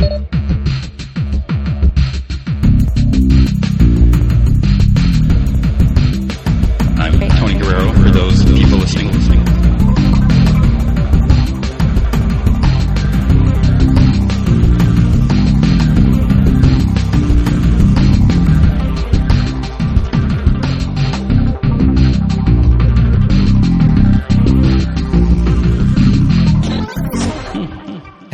I'm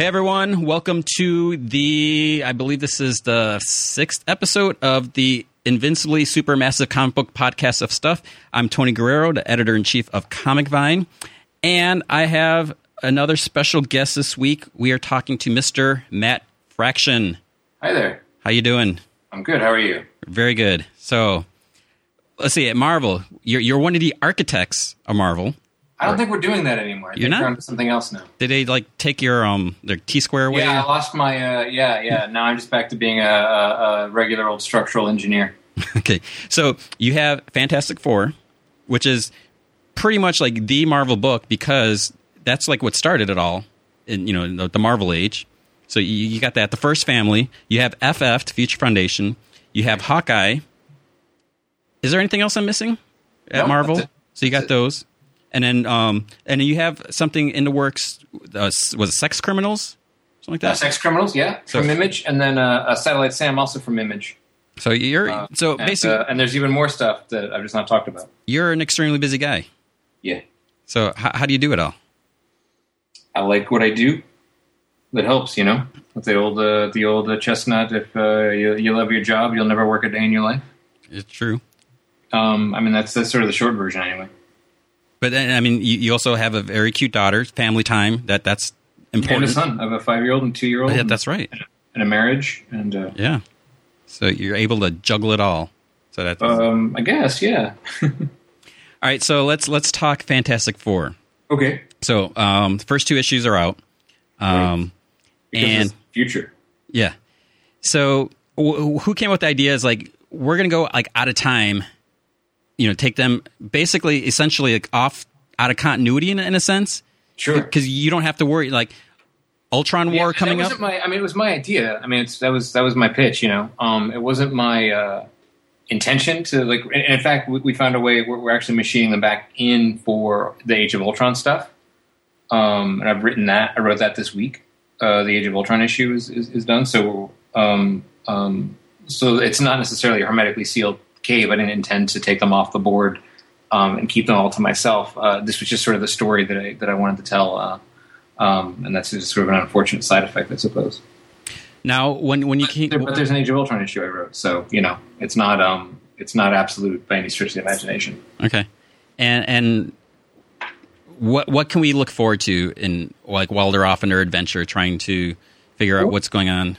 Hey everyone, welcome to the, I believe this is the sixth episode of the Invincibly Supermassive Comic Book Podcast of Stuff. I'm Tony Guerrero, the editor in chief of Comic Vine, and I have another special guest this week. We are talking to Mr. Matt Fraction. Hi there. How you doing? I'm good. How are you? Very good. So, let's see. At Marvel, you're you're one of the architects of Marvel. I don't think we're doing that anymore. I You're not? We're on to something else now. Did they like take your um their T square away? Yeah, I lost my. Uh, yeah, yeah. Now I'm just back to being a, a, a regular old structural engineer. Okay, so you have Fantastic Four, which is pretty much like the Marvel book because that's like what started it all in you know the, the Marvel age. So you, you got that the first family. You have FF, the Future Foundation. You have Hawkeye. Is there anything else I'm missing at No, Marvel? So you got those, and then um and then you have something in the works. Uh, was it Sex Criminals? Something like Uh, that. sex criminals, yeah, So- from Image, and then uh, uh, Satellite Sam also from Image. So you're Uh, so and, basically uh, and there's even more stuff that I've just not talked about. you're an extremely busy guy. Yeah, So how, how do you do it all? I like what I do. That helps, you know. With the old, uh, the old uh, chestnut. If uh, you, you love your job, you'll never work a day in your life. It's true. Um, I mean, that's that's sort of the short version, anyway. But I mean, you, you also have a very cute daughter, family time. That that's And important. a son. I have a five-year-old and two-year-old. Yeah, that's right. and a marriage, and uh, Yeah. So you're able to juggle it all. So that's um, I guess, yeah. all right, So let's let's talk Fantastic Four. Okay. So um, the first two issues are out. Um, Because and future. yeah. So wh- who came up with the idea? Is like we're gonna go like out of time. You know, take them basically, essentially, like off out of continuity in, in a sense, Sure. because you don't have to worry. Like Ultron War and coming up. My, I mean, it was my idea. I mean, it's, that was that was my pitch. You know, um, it wasn't my uh, intention to like. And in fact, we, we found a way. We're, we're actually machining them back in for the Age of Ultron stuff. Um, and I've written that. I wrote that this week. Uh, the Age of Ultron issue is is, is done. So, um, um, so it's not necessarily a hermetically sealed cave. I didn't intend to take them off the board um, and keep them all to myself. Uh, this was just sort of the story that I that I wanted to tell. Uh, um, and that's just sort of an unfortunate side effect, I suppose. now, when when you came, but there's an Age of Ultron issue I wrote, so you know it's not um it's not absolute by any stretch of the imagination. Okay. And and what what can we look forward to in like while they're off on their adventure trying to figure out what's going on?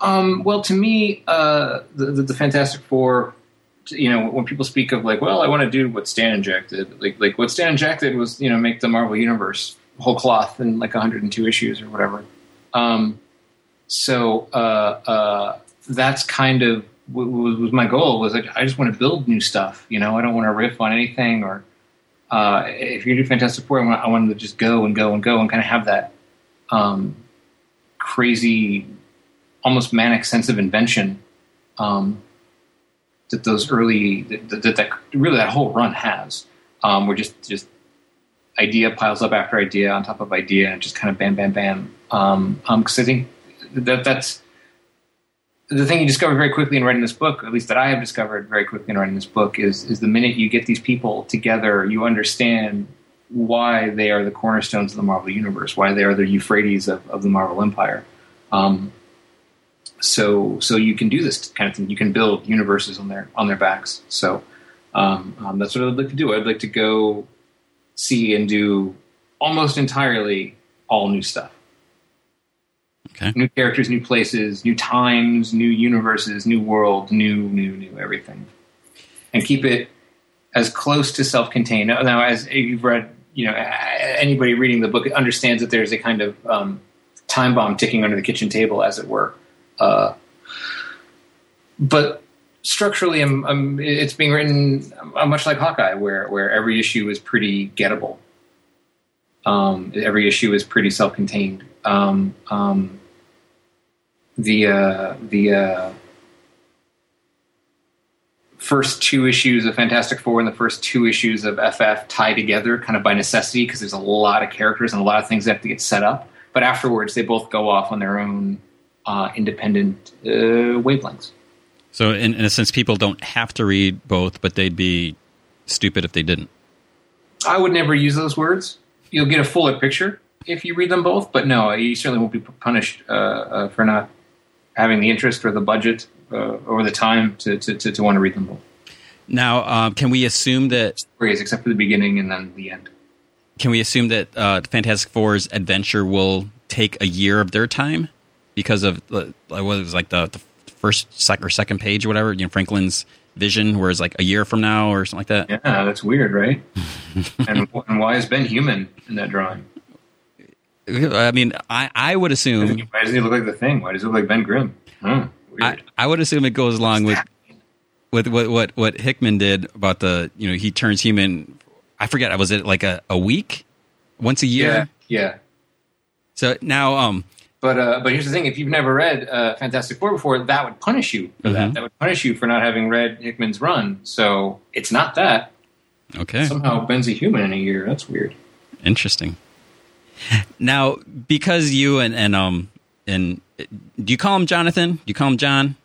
Um, well, to me, uh, the, the, the Fantastic Four, you know, when people speak of like, well, I want to do what Stan and Jack did, like like what Stan and Jack did was you know make the Marvel Universe whole cloth in like 102 issues or whatever. Um, so uh, uh, that's kind of w- w- was my goal was like I just want to build new stuff. You know, I don't want to riff on anything or uh, if gonna do Fantastic Four, I want, I to just go and go and go and kind of have that um, crazy, almost manic sense of invention um, that those early that, that, that really that whole run has. Um, where just just idea piles up after idea on top of idea and just kind of bam, bam, bam. Um, um, 'cause I think that that's the thing you discover very quickly in writing this book, at least that I have discovered very quickly in writing this book, is is the minute you get these people together, you understand why they are the cornerstones of the Marvel universe, why they are the Euphrates of, of the Marvel Empire. Um, so so you can do this kind of thing. You can build universes on their on their backs. So um, um, that's what I'd like to do. I'd like to go see and do almost entirely all new stuff. Okay. New characters, new places, new times, new universes, new world, new, new, new everything, and keep it as close to self-contained. Now, now, as you've read, you know, anybody reading the book understands that there's a kind of um, time bomb ticking under the kitchen table, as it were. Uh, but structurally, I'm, I'm, it's being written uh, much like Hawkeye, where where every issue is pretty gettable. Um, every issue is pretty self-contained. Um, um, the uh, the uh, first two issues of Fantastic Four and the first two issues of FF tie together kind of by necessity because there's a lot of characters and a lot of things that have to get set up. But afterwards, they both go off on their own uh, independent uh, wavelengths. So, in, in a sense, people don't have to read both, but they'd be stupid if they didn't. I would never use those words. You'll get a fuller picture if you read them both, but no, you certainly won't be punished uh, uh, for not having the interest or the budget uh, or the time to, to, to, to, want to read them both. Now, um, can we assume that stories, except for the beginning and then the end? Can we assume that uh, Fantastic Four's adventure will take a year of their time because of what it was like the, the first sec- or second page or whatever? You know, Franklin's vision, where it's like a year from now or something like that. Yeah, that's weird, right? and, and why is Ben human in that drawing? I mean, I, I would assume. Why does he look like the thing? Why does he look like Ben Grimm? Hmm, I, I would assume it goes along with with what, what what Hickman did about the you know he turns human. I forget. Was it like a, a week, once a year? Yeah. Yeah. So now, um, but uh, but here's the thing: if you've never read uh, Fantastic Four before, that would punish you for mm-hmm. that. That would punish you for not having read Hickman's run. So it's not that. Okay. Somehow Ben's a human in a year. That's weird. Interesting. Now, because you and and um and do you call him Jonathan? Do you call him John?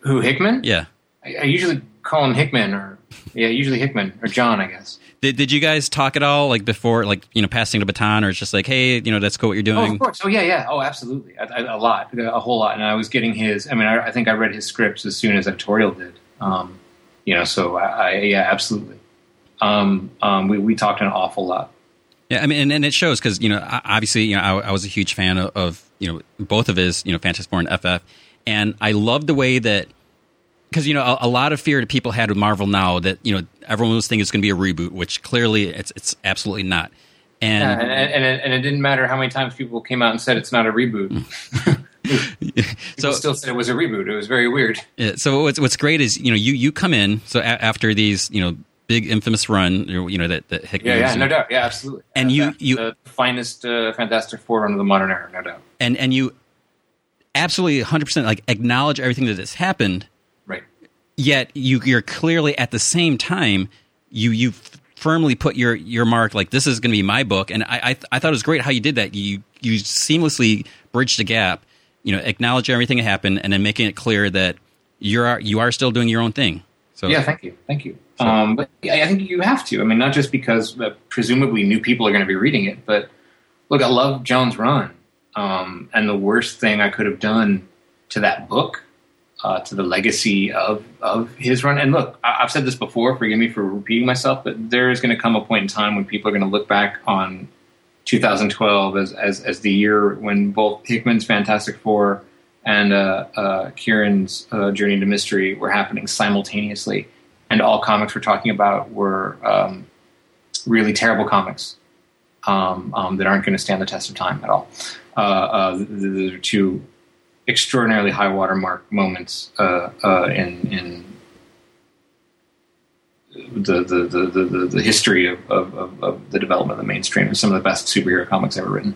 Who Hickman? Yeah. I, I usually call him Hickman or yeah, usually Hickman or John, I guess. Did, did you guys talk at all, like before, like you know, passing the baton, or it's just like, hey, you know, that's cool what you're doing? Oh, of course. Oh, yeah, yeah. Oh, absolutely. A, a, a lot, a whole lot. And I was getting his. I mean, I, I think I read his scripts as soon as editorial did. Um, you know, so I, I yeah, absolutely. Um, um, we we talked an awful lot. Yeah, I mean, and, and it shows because you know, obviously, you know, I, I, was a huge fan of, of, you know both of his, you know, Fantastic Four and FF, and I love the way that because you know a, a, lot of fear that people had with Marvel now that you know everyone was thinking it's going to be a reboot, which clearly it's it's absolutely not. And yeah, and, and, it, and, it, didn't matter how many times people came out and said it's not a reboot. so still said it was a reboot. It was very weird. Yeah, so what's what's great is you know you you come in so a, after these you know big infamous run you know that that Hickman yeah yeah no doubt yeah absolutely and uh, you you the finest uh, Fantastic Four run of the modern era no doubt and and you absolutely 100 percent like acknowledge everything that has happened yet you you're clearly at the same time you you firmly put your your mark like this is going to be my book. And I, I I thought it was great how you did that. You you seamlessly bridged the gap you know acknowledge everything that happened and then making it clear that you're you are still doing your own thing. So yeah thank you. Thank you. So, um, but I think you have to. I mean not just because uh, presumably new people are going to be reading it but look I love John's run. Um, and the worst thing I could have done to that book uh, to the legacy of of his run. And look, I, have said this before. Forgive me for repeating myself, but there is going to come a point in time when people are going to look back on 2012 as as, as the year when both Hickman's Fantastic Four and uh, uh, Kieron's uh, Journey to Mystery were happening simultaneously, and all comics we're talking about were um, really terrible comics. Um, um, that aren't going to stand the test of time at all. Uh, uh, are two extraordinarily high watermark moments uh, uh, in in the the, the, the, the history of, of, of, the development of the mainstream and some of the best superhero comics ever written.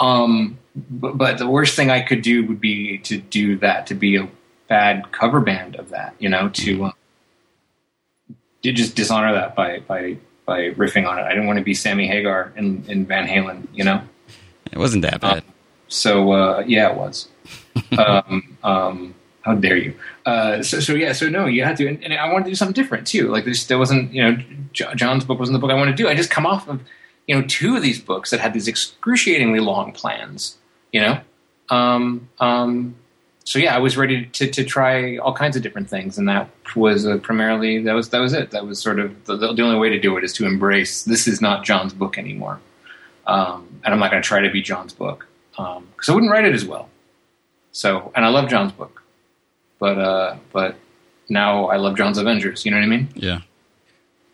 Um, but, but, the worst thing I could do would be to do that, to be a bad cover band of that, you know, to, uh, to just dishonor that by, by, by riffing on it. I didn't want to be Sammy Hagar in, in Van Halen, you know? It wasn't that bad. Um, so, uh, yeah, it was um, um, how dare you? Uh, so, so yeah, so no, you had to, and, and, I wanted to do something different too. Like this, there wasn't, you know, John's book wasn't the book I wanted to do. I just come off of, you know, two of these books that had these excruciatingly long plans. You know, um, um, so yeah, I was ready to, to try all kinds of different things, and that was uh, primarily that was that was it. That was sort of the, the, only way to do it is to embrace this is not John's book anymore, um, and I'm not going to try to be John's book because um, I wouldn't write it as well. So, and I love John's book, but uh, but now I love John's Avengers. You know what I mean? Yeah,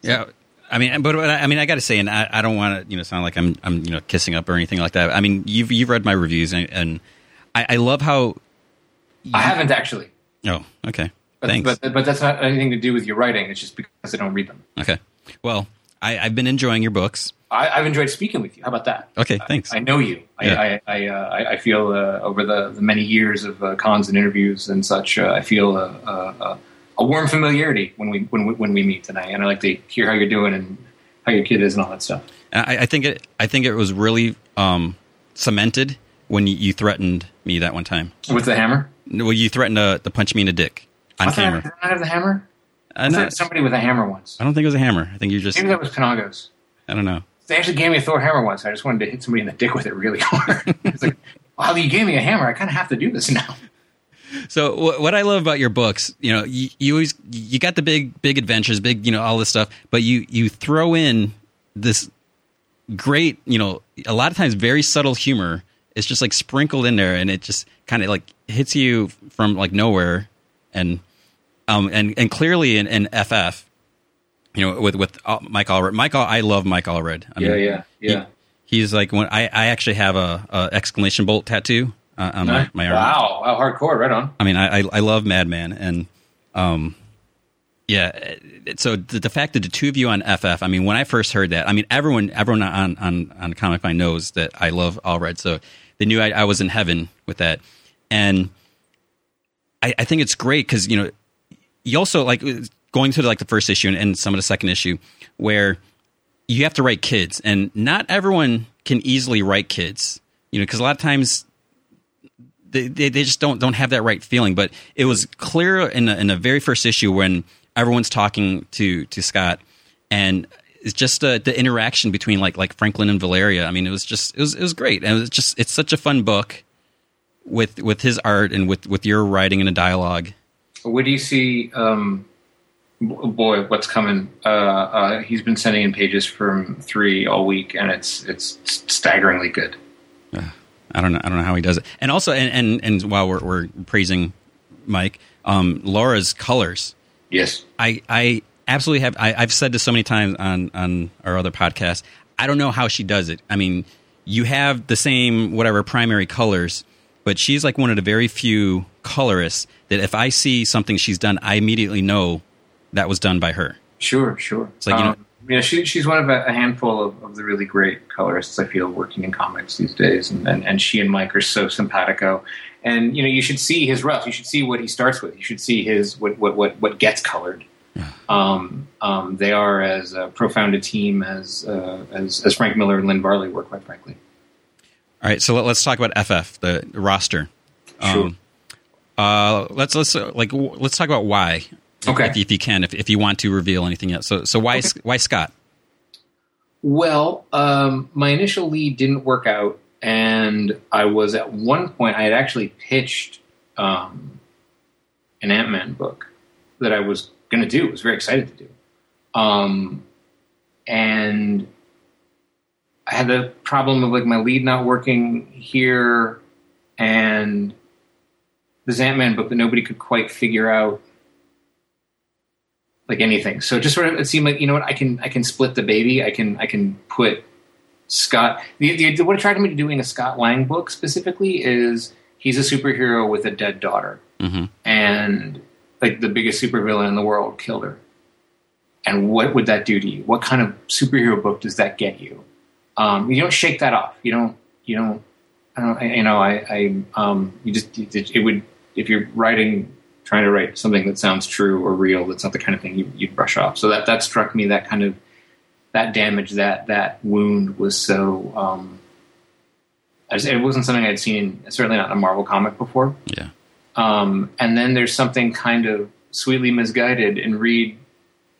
yeah. I mean, but, but I mean, I got to say, and I, I don't want to, you know, sound like I'm, I'm, you know, kissing up or anything like that. I mean, you've you've read my reviews, and, and I, I, love how. You, I haven't actually. Oh, okay. But, Thanks. But, but that's not anything to do with your writing. It's just because I don't read them. Okay. Well, I, I've been enjoying your books. I, I've enjoyed speaking with you. How about that? Okay, thanks. I know you. Yeah. I, I, I, uh, I- I feel uh, over the, the many years of uh, cons and interviews and such, uh, I feel a, a, warm familiarity when we when we, when we meet tonight, and I like to hear how you're doing and how your kid is and all that stuff. I, I think it. I think it was really um, cemented when you, you threatened me that one time. With the hammer, Well, you threatened to, to punch me in the dick on I I, camera. did I have the hammer. I Uh, it was somebody with a hammer once. I don't think it was a hammer. I think you just. Maybe that was Panagos. I don't know. They actually gave me a Thor hammer once. I just wanted to hit somebody in the dick with it really hard. it's like, wow, you gave me a hammer. I kind of have to do this now. So what I love about your books, you know, you, you always you got the big big adventures, big you know all this stuff, but you you throw in this great, you know, a lot of times very subtle humor. It's just like sprinkled in there, and it just kind of like hits you from like nowhere, and um and and clearly in, in FF, you know, with with uh, Mike Allred. Mike, I love Mike Allred. I yeah, yeah. He, he's like when I I actually have a, a exclamation bolt tattoo uh, on my, my arm. wow, wow, hardcore, right on. I mean, I, I I love Madman, and um, yeah. So the, the fact that the two of you on FF, I mean, when I first heard that, I mean, everyone everyone on on on Comic Vine knows that I love Allred, so they knew I, I was in heaven with that, and I, I think it's great because you know you also like going through like the first issue and, and some of the second issue where you have to write kids, and not everyone can easily write kids, you know, because a lot of times they, they, they just don't don't have that right feeling. But it was clear in the, in the very first issue when everyone's talking to to Scott, and it's just uh, the interaction between like like Franklin and Valeria. I mean, it was just it was it was great, and it was just it's such a fun book with with his art and with with your writing and a dialogue. What do you see? Um, boy, what's coming? Uh, uh, he's been sending in pages from three all week, and it's it's staggeringly good. I don't know. I don't know how he does it. And also, and and, and while we're, we're praising Mike, um, Laura's colors. Yes, I I absolutely have. I, I've said this so many times on on our other podcasts. I don't know how she does it. I mean, you have the same whatever primary colors, but she's like one of the very few colorists that if I see something she's done, I immediately know that was done by her. sure, sure. It's like, you know- um, yeah, she, she's one of a, handful of, of the really great colorists I feel working in comics these days, and, and and she and Mike are so simpatico. And you know, you should see his rough. You should see what he starts with. You should see his what what what, what gets colored. Um, um, they are as uh, profound a team as, uh, as as Frank Miller and Lynn Varley were, quite frankly. All right, so let, us talk about FF, the, the roster. Sure. Um, uh, let's let's uh, like w- let's talk about why. Okay. If, if you can, if, if you want to reveal anything yet. So so why Okay. why Scott? Well, um, my initial lead didn't work out, and I was at one point I had actually pitched um, an Ant Man book that I was going to do. I was very excited to do, um, and I had the problem of like my lead not working here, and this Ant Man book that nobody could quite figure out like anything. So just sort of it seemed like you know what I can I can split the baby. I can I can put Scott. The, the, what attracted me to doing a Scott Lang book specifically is he's a superhero with a dead daughter, Mhm. and like the biggest supervillain in the world killed her. And what would that do to you? What kind of superhero book does that get you? Um, you don't shake that off. You don't. You don't. I don't. I, you know. I. I. Um. You just. It, it would. If you're writing, trying to write something that sounds true or real, that's not the kind of thing you, you'd brush off. So that that struck me. That kind of that damage, that that wound was so. Um, I just, it wasn't something I'd seen. Certainly not in a Marvel comic before. Yeah. Um, and then there's something kind of sweetly misguided in Reed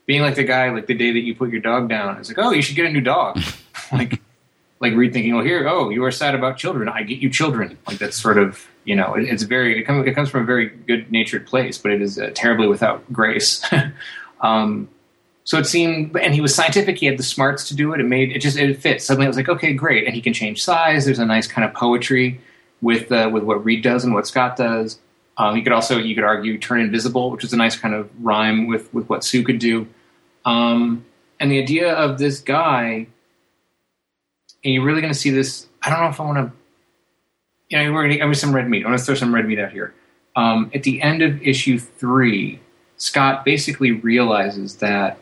being like the guy, like the day that you put your dog down. It's like, oh, you should get a new dog. like, like Reed thinking, oh, here, oh, you are sad about children. I get you children. Like that's sort of, you know, it, it's very, it comes, it comes from a very good natured place, but it is uh, terribly without grace. um, so it seemed, and he was scientific. He had the smarts to do it. It made it just it fit. Suddenly, it was like, okay, great. And he can change size. There's a nice kind of poetry with uh, with what Reed does and what Scott does. Um, you could also you could argue turn invisible, which is a nice kind of rhyme with with what Sue could do. Um, and the idea of this guy, and you're really going to see this. I don't know if I want to. You know, we're going to give me some red meat. I want to throw some red meat out here. Um, at the end of issue three, Scott basically realizes that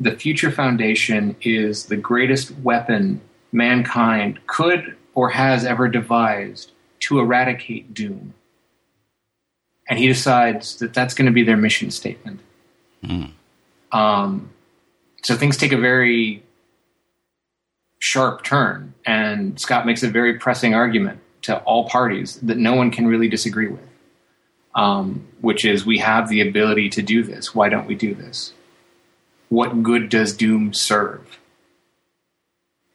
the Future Foundation is the greatest weapon mankind could or has ever devised to eradicate doom. And he decides that that's going to be their mission statement. Mm. Um, so things take a very sharp turn, and Scott makes a very pressing argument to all parties that no one can really disagree with, um, which is we have the ability to do this. Why don't we do this? What good does Doom serve?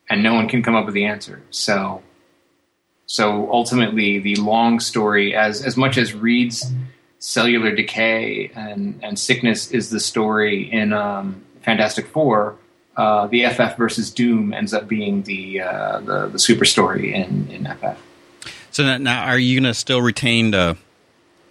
And no one can come up with the answer. So, so ultimately, the long story, as as much as Reed's cellular decay and, and sickness is the story in um, Fantastic Four, uh, the FF versus Doom ends up being the uh, the, the super story in, in FF. So now, now are you going to still retain the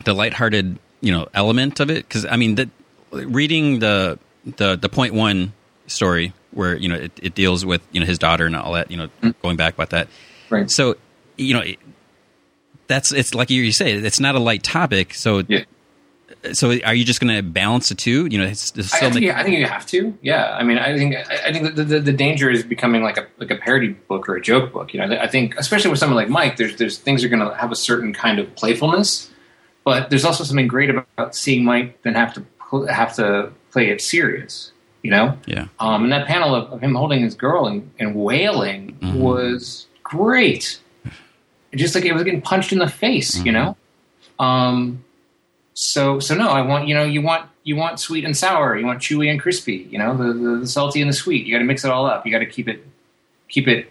the lighthearted you know element of it? Because I mean, the, reading the the the point one story where you know it, it, deals with you know his daughter and all that you know mm-hmm. going back about that. Right. So you know that's it's like you say it's not a light topic. So yeah so are you just going to balance the two? You know, it's, it's I, think, I, think, you have to. Yeah, I mean, I think I think the, the, the, danger is becoming like a like a parody book or a joke book. You know, I think especially with someone like Mike, there's there's things are going to have a certain kind of playfulness, but there's also something great about seeing Mike then have to have to play it serious. You know, yeah. Um, and that panel of, of him holding his girl and, and wailing mm-hmm. was great. Just like it was getting punched in the face. Mm-hmm. You know. Um, so so no, I want you know you want you want sweet and sour, you want chewy and crispy, you know the the, the salty and the sweet. You got to mix it all up. You got to keep it keep it.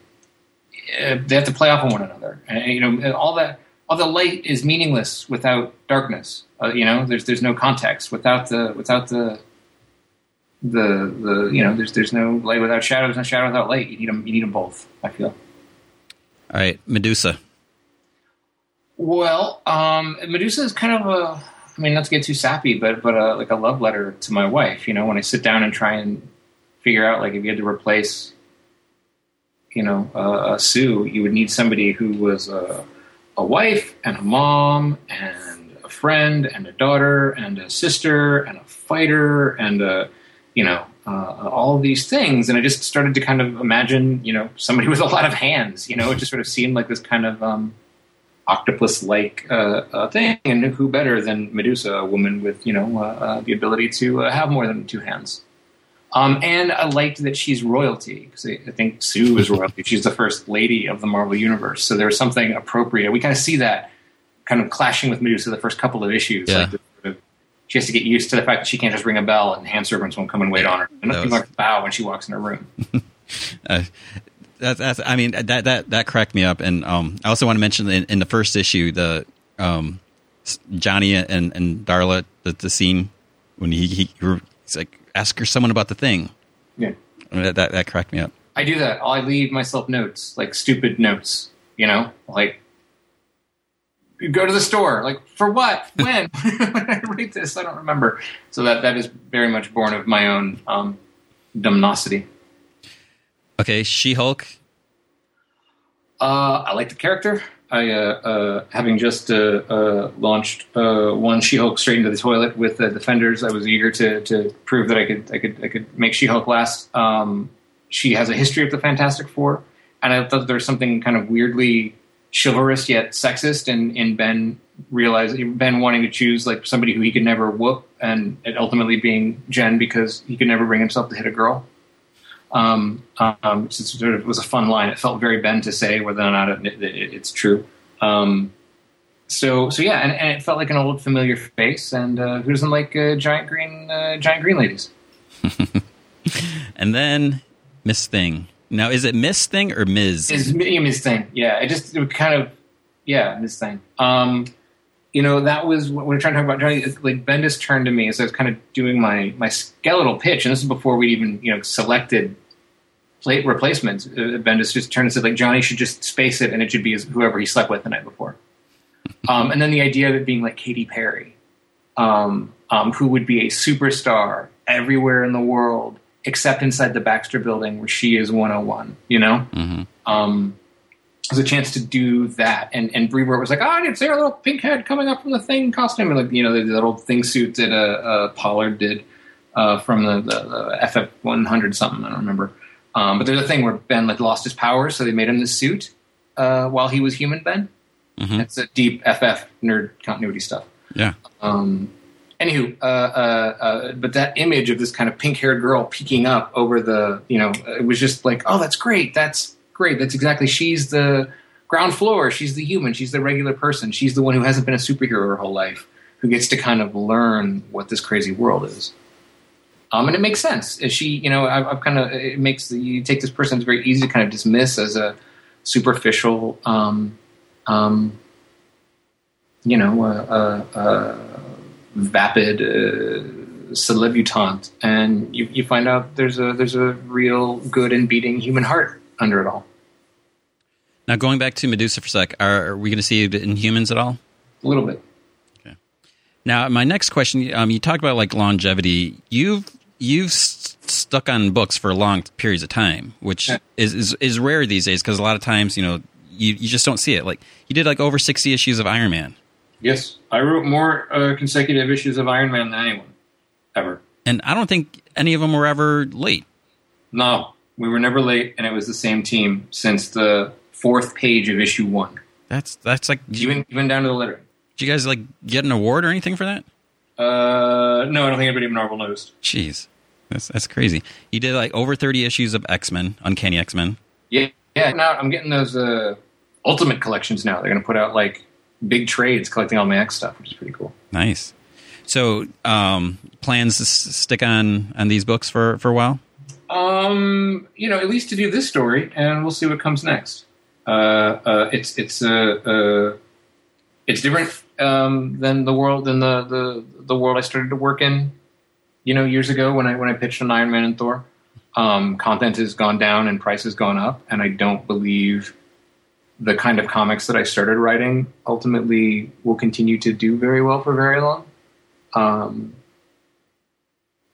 Uh, they have to play off of one another, and you know all that all the light is meaningless without darkness. Uh, you know there's there's no context without the without the the the you know there's there's no light without shadow. There's no shadow without light. You need them. You need them both. I feel. All right, Medusa. Well, um, Medusa is kind of a I mean, not to get too sappy, but but uh, like a love letter to my wife. You know, when I sit down and try and figure out like if you had to replace, you know, uh, a Sue, you would need somebody who was a, a wife and a mom and a friend and a daughter and a sister and a fighter and a you know uh, all of these things and i just started to kind of imagine you know somebody with a lot of hands you know it just sort of seemed like this kind of um, octopus-like uh, uh, thing, and who better than Medusa, a woman with you know uh, uh the ability to uh, have more than two hands. Um, and I liked that she's royalty because I think Sue is royalty. She's the first lady of the Marvel universe, so there's something appropriate. We kind of see that kind of clashing with Medusa the first couple of issues. Yeah. Like the, the, she has to get used to the fact that she can't just ring a bell and hand servants won't come and wait on her. And nothing was... like bow when she walks in her room. uh, that's, that's I mean that that that cracked me up, and um, I also want to mention in, in the first issue the um, Johnny and and Darla the, the scene when he, he he's like ask her someone about the thing. Yeah, I mean, that, that that cracked me up. I do that. I leave myself notes like stupid notes. You know, like go to the store. Like for what? When? when I read this, I don't remember. So that that is very much born of my own um, dumbnosity. Okay, She Hulk. Uh, I like the character. I, uh, uh, having just uh, uh, launched uh, one She-Hulk straight into the toilet with the Defenders, I was eager to to prove that I could I could I could make She-Hulk last. Um, she has a history of the Fantastic Four, and I thought there was something kind of weirdly chivalrous yet sexist in in Ben realizing Ben wanting to choose like somebody who he could never whoop, and it ultimately being Jen because he could never bring himself to hit a girl. Um, um, it sort of was a fun line. It felt very Ben to say, whether or not it, it, it's true. Um, so, so yeah, and, and, it felt like an old familiar face. And uh, who doesn't like uh, giant green, uh, giant green ladies? and then Miss Thing. Now, is it Miss Thing or Ms? Is Miss Thing? Yeah, it just it kind of yeah, Miss Thing. Um, you know, that was when we are trying to talk about Johnny. Like Bendis turned to me as I was kind of doing my my skeletal pitch, and this is before we even you know selected plate replacements. Uh, Bendis just turned and said like Johnny should just space it, and it should be whoever he slept with the night before. Um, and then the idea of it being like Katy Perry, um, um, who would be a superstar everywhere in the world except inside the Baxter Building where she is 101. You know. Mm-hmm. Was a chance to do that. And and Brevoort was like, oh, I didn't see a little pink head coming up from the thing costume, and like you know the, the little thing suit that uh, uh, Pollard did. uh, from the, the, the FF one hundred something. I don't remember. Um, but there's a thing where Ben like lost his powers, so they made him this suit uh, while he was human. Ben. Mhm. It's a deep FF nerd continuity stuff. Yeah. Um, anywho, uh, uh, uh, but that image of this kind of pink-haired girl peeking up over the, you know, it was just like, oh, that's great. That's great. That's exactly. She's the ground floor. She's the human. She's the regular person. She's the one who hasn't been a superhero her whole life, who gets to kind of learn what this crazy world is. Um, and it makes sense. Is she, you know, I've, I've kind of it makes you take this person it's very easy to kind of dismiss as a superficial, um, um, you know, uh, vapid uh, celebutante, and you, you find out there's a there's a real good and beating human heart under it all. Now going back to Medusa for a sec, are, are we going to see it Inhumans at all? A little bit. Okay. Now, my next question: um, you talked about like longevity. You've you've s- stuck on books for long periods of time, which Yeah. is, is is rare these days because a lot of times you know you you just don't see it. Like you did like over sixty issues of Iron Man, Yes, I wrote more uh, consecutive issues of Iron Man than anyone ever. and I don't think any of them were ever late. No, we were never late, and it was the same team since the fourth page of issue one, That's that's like did you, even even down to the lettering. did you guys like get an award or anything for that? Uh, no, I don't think anybody at Marvel knows. Jeez, that's that's crazy. You did like over thirty issues of X Men, Uncanny X Men. Yeah, yeah. Now I'm getting those uh, Ultimate collections. Now they're going to put out like big trades collecting all my X stuff, which is pretty cool. Nice. So, um, plans to s- stick on on these books for for a while. Um, you know, at least to do this story, and we'll see what comes next. Uh, uh, it's it's uh, uh, it's different um, than the world than the, the the world I started to work in. You know, years ago when I when I pitched on Iron Man and Thor, um, content has gone down and price has gone up, and I don't believe the kind of comics that I started writing ultimately will continue to do very well for very long. Um,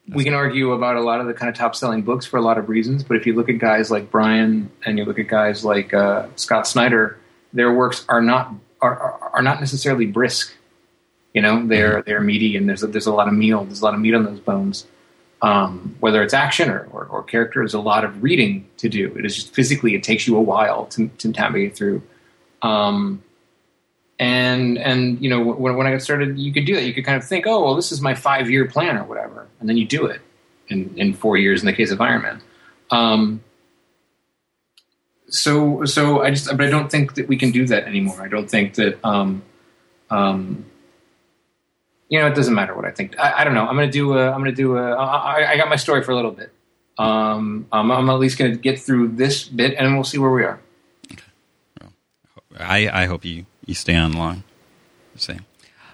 we can argue about a lot of the kind of top selling books for a lot of reasons, but if you look at guys like Brian and you look at guys like uh, Scott Snyder, their works are not are, are, are not necessarily brisk. You know, they're they're meaty and there's a, there's a lot of meal, there's a lot of meat on those bones. Um, whether it's action or, or, or character, there's a lot of reading to do. It is just physically, it takes you a while to, to navigate through. Um, and and you know when, when I got started, you could do that. You could kind of think, oh well, this is my five year plan or whatever, and then you do it in in four years. In the case of Iron Man, um, so so I just but I don't think that we can do that anymore. I don't think that um, um, you know it doesn't matter what I think. I, I don't know. I'm gonna do a I'm gonna do a I, I- got my story for a little bit. Um, I'm, I'm at least gonna get through this bit, and we'll see where we are. I, I hope you, you stay on long. Same.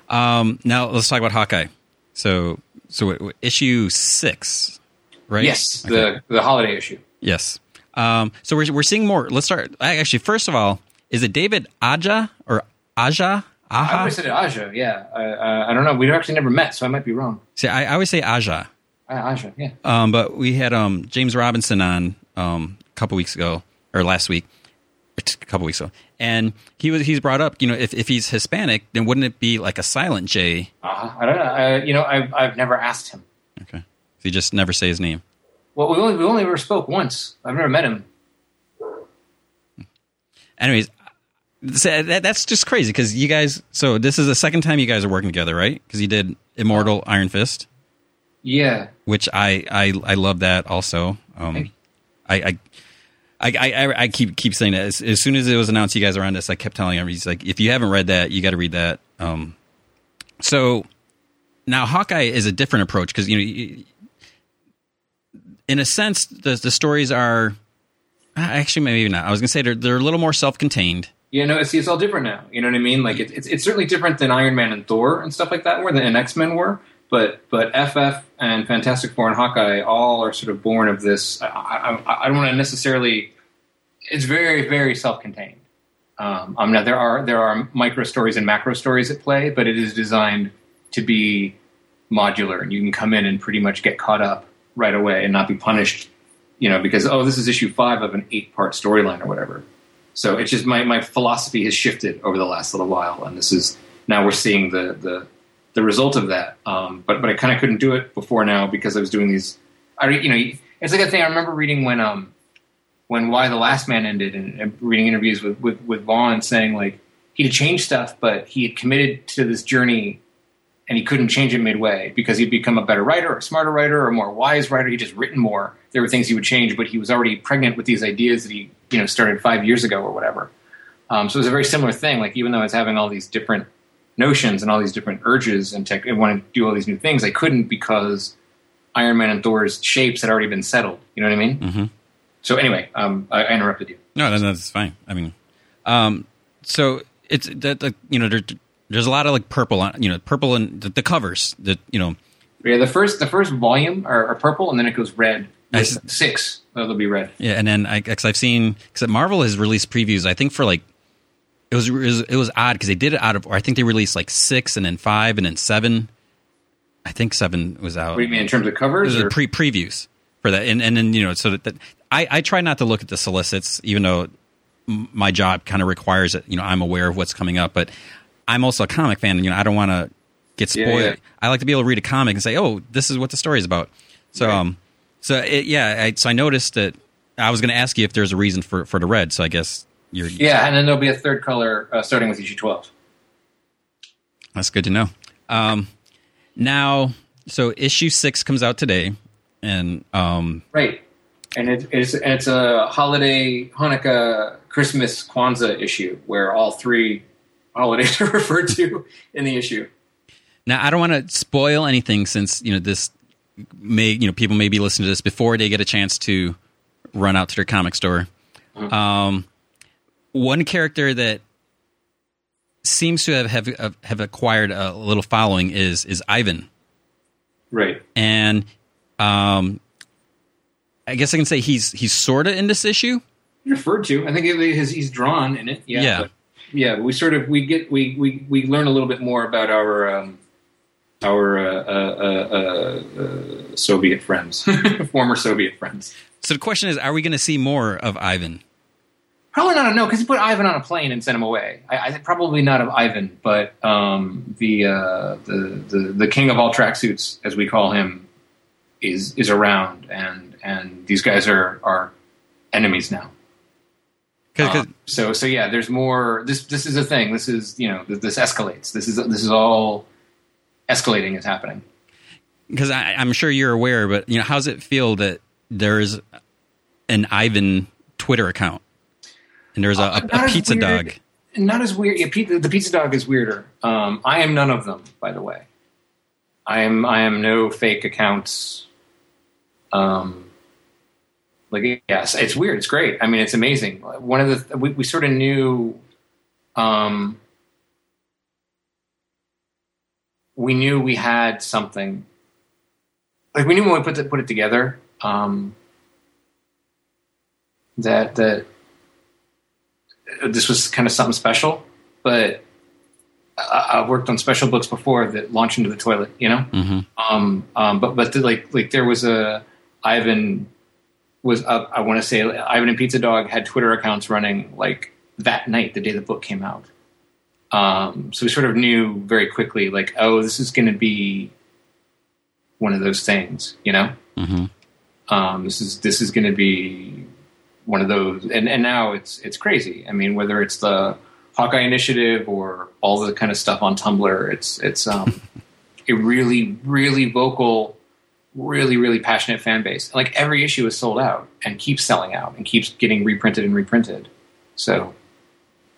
Um, now let's talk about Hawkeye. So so issue six, right? Yes, Okay. the the holiday issue. yes. Um, so we're we're seeing more. Let's start. Actually, first of all, is it David Aja or Aja? Aha? I always said Aja, yeah. Uh, uh, I don't know. We've actually never met, so I might be wrong. See, I, I always say Aja. Uh, Aja, yeah. Um, but we had um, James Robinson on um, a couple weeks ago or last week, a couple weeks ago, and he was he's brought up. You know, if if he's Hispanic, then wouldn't it be like a silent J? Uh, I don't know. I, you know, I've I've never asked him. Okay, so you just never say his name. Well, we only we only ever spoke once. I've never met him. Anyways, so that, that's just crazy because you guys. So this is the second time you guys are working together, right? Because you did Immortal Iron Fist, Yeah, which I I I love that also. Um, I. I I, I, I keep keep saying that as, as soon as it was announced you guys are on this, I kept telling everybody, he's like, if you haven't read that, you got to read that. Um, so now Hawkeye is a different approach because you know, in a sense, the the stories are actually maybe not. I was gonna say they're they're a little more self contained. you know, see, it's all different now. You know what I mean? Like, it, it's it's certainly different than Iron Man and Thor and stuff like that were than X Men were. But but FF and Fantastic Four and Hawkeye all are sort of born of this. I, I, I don't want to necessarily. It's very very self contained. Um, um, now there are there are micro stories and macro stories at play, but it is designed to be modular, and you can come in and pretty much get caught up right away and not be punished. You know, because oh, this is issue five of an eight part storyline or whatever. So it's just my, my philosophy has shifted over the last little while, and this is now we're seeing the the the result of that. Um, but but I kind of couldn't do it before now because I was doing these. I you know it's like a thing I remember reading when um when Y the Last Man ended and, and reading interviews with, with with Vaughan saying like he had changed stuff, but he had committed to this journey and he couldn't change it midway because he'd become a better writer, or a smarter writer, or a more wise writer. He'd just written more. There were things he would change, but he was already pregnant with these ideas that he you know started five years ago or whatever. Um, so it was a very similar thing. Like even though I was having all these different notions and all these different urges and tech, and wanted to do all these new things, I couldn't because Iron Man and Thor's shapes had already been settled. You know what I mean? Mm-hmm. So anyway, um, I, I interrupted you. No, no, that's fine. I mean, um, so it's that the you know there, there's a lot of like purple on you know purple and the, the covers that you know Yeah, the first the first volume are, are purple, and then it goes red. I six, they'll be red. yeah and then I cause I've seen because Marvel has released previews I think for like it was it was, it was odd because they did it out of or I think they released like six and then five and then seven I think seven was out What do you mean in terms of covers? Those Or? pre previews for that, and and then you know, so that, that I I try not to look at the solicits, even though my job kind of requires it. You know, I'm aware of what's coming up, but I'm also a comic fan, and you know, I don't want to get Yeah, spoiled. yeah. I like to be able to read a comic and say, oh, this is what the story is about. So Right. um, so it, yeah, I, so I noticed that I was going to ask you if there's a reason for for the red. So I guess you're yeah, and then there'll be a third color uh, starting with issue twelve. That's good to know. Um, now, so issue six comes out today, and um, Right, and it, it's it's a holiday Hanukkah Christmas Kwanzaa issue where all three holidays are referred to in the issue. Now, I don't want to spoil anything since you know this may you know people may be listening to this before they get a chance to run out to their comic store. Um, one character that seems to have, have have acquired a little following is is Ivan, Right. and um, I guess I can say he's he's sort of in this issue. referred to. I think it, his, he's drawn in it. Yeah. Yeah. But, yeah. But we sort of we get we we we learn a little bit more about our um, our uh, uh, uh, uh, Soviet friends, former Soviet friends. So the question is, are we going to see more of Ivan? Probably not. No, because he put Ivan on a plane and sent him away. I, I probably not of Ivan, but um, the, uh, the the the king of all tracksuits, as we call him, is is around, and and these guys are are enemies now. 'cause- Um, so so yeah, there's more. This this is a thing. This is you know th- this escalates. This is this is all escalating is happening. because I'm sure you're aware, but you know, how's it feel that there's an Ivan Twitter account and there's a, Uh, a, a pizza weird- dog? Not as weird. Yeah, pizza, the pizza dog is weirder. Um, I am none of them, by the way. I am I am no fake accounts. Um, like yes, it's weird. It's great. I mean, it's amazing. One of the we, we sort of knew. Um, we knew we had something. Like we knew when we put the, put it together. Um, that that this was kind of something special, but I, I've worked on special books before that launch into the toilet, you know. hmm Um, um, but but the, like like there was a Ivan was up. I want to say Ivan and Pizza Dog had Twitter accounts running like that night, the day the book came out. Um, so we sort of knew very quickly, like, oh, this is going to be one of those things, you know. hmm Um, this is this is going to be one of those, and and now it's it's crazy. I mean, whether it's the Hawkeye Initiative or all the kind of stuff on Tumblr, it's it's um, a really really vocal, really really passionate fan base. Like every issue is sold out and keeps selling out and keeps getting reprinted and reprinted. So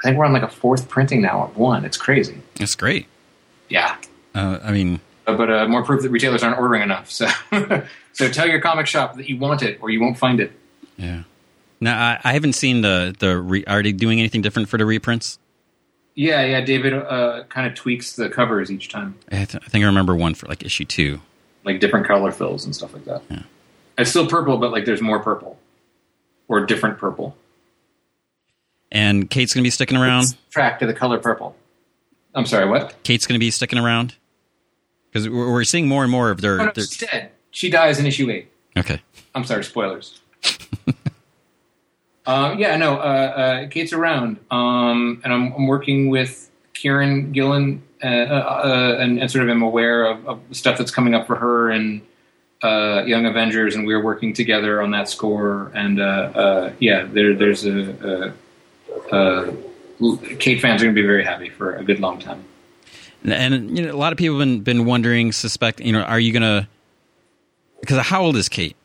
I think we're on like a fourth printing now of one. It's crazy. It's great. Yeah. Uh, I mean, Uh, but uh, more proof that retailers aren't ordering enough. So, so tell your comic shop that you want it, or you won't find it. yeah. Now I, I haven't seen the the. Re, are they doing anything different for the reprints? Yeah, yeah. David uh, kind of tweaks the covers each time, I, th- I think I remember one for like issue two. Like different color fills and stuff like that. Yeah. It's still purple, but like there's more purple or different purple. And Kate's going to be sticking around. Track to the color purple. I'm sorry, what? Kate's going to be sticking around because we're, we're seeing more and more of their. Oh, no, their she's dead. She dies in issue eight. okay. I'm sorry, spoilers. um, yeah, no, uh, uh, Kate's around, um, and I'm, I'm working with Kieron Gillen uh, uh, and, and sort of am aware of, of stuff that's coming up for her and uh, Young Avengers, and we are working together on that score. And uh, uh, yeah, there, there's a, a, a Kate fans are going to be very happy for a good long time. And you know, a lot of people have been been wondering, suspect, you know, are you going to? Because how old is Kate?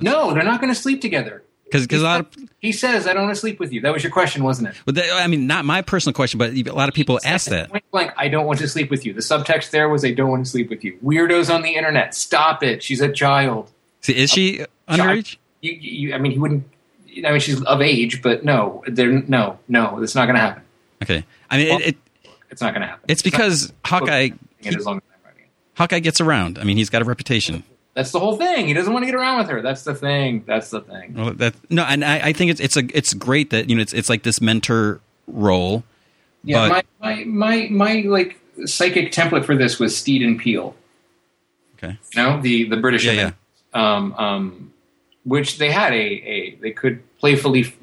No, they're not going to sleep together. Because a lot of he says, "I don't want to sleep with you." That was your question, wasn't it? But that, I mean, not my personal question, but a lot of people ask that. Point blank, I don't want to sleep with you. The subtext there was, "I don't want to sleep with you." Weirdos on the internet, stop it. She's a child. See, is she underage? You, you, I mean, he wouldn't. I mean, she's of age, but no, they're no, no, it's not going to happen. Okay, I mean, well, it, it, it's not going to happen. It's, it's because Hawkeye. He, Hawkeye gets around. I mean, he's got a reputation. That's the whole thing. He doesn't want to get around with her. That's the thing. That's the thing. Well, that no, and I, I think it's it's a it's great that you know it's it's like this mentor role. Yeah, but, my, my my my like psychic template for this was Steed and Peel. Okay, you know the the British yeah, yeah. Um, um, which they had a a they could playfully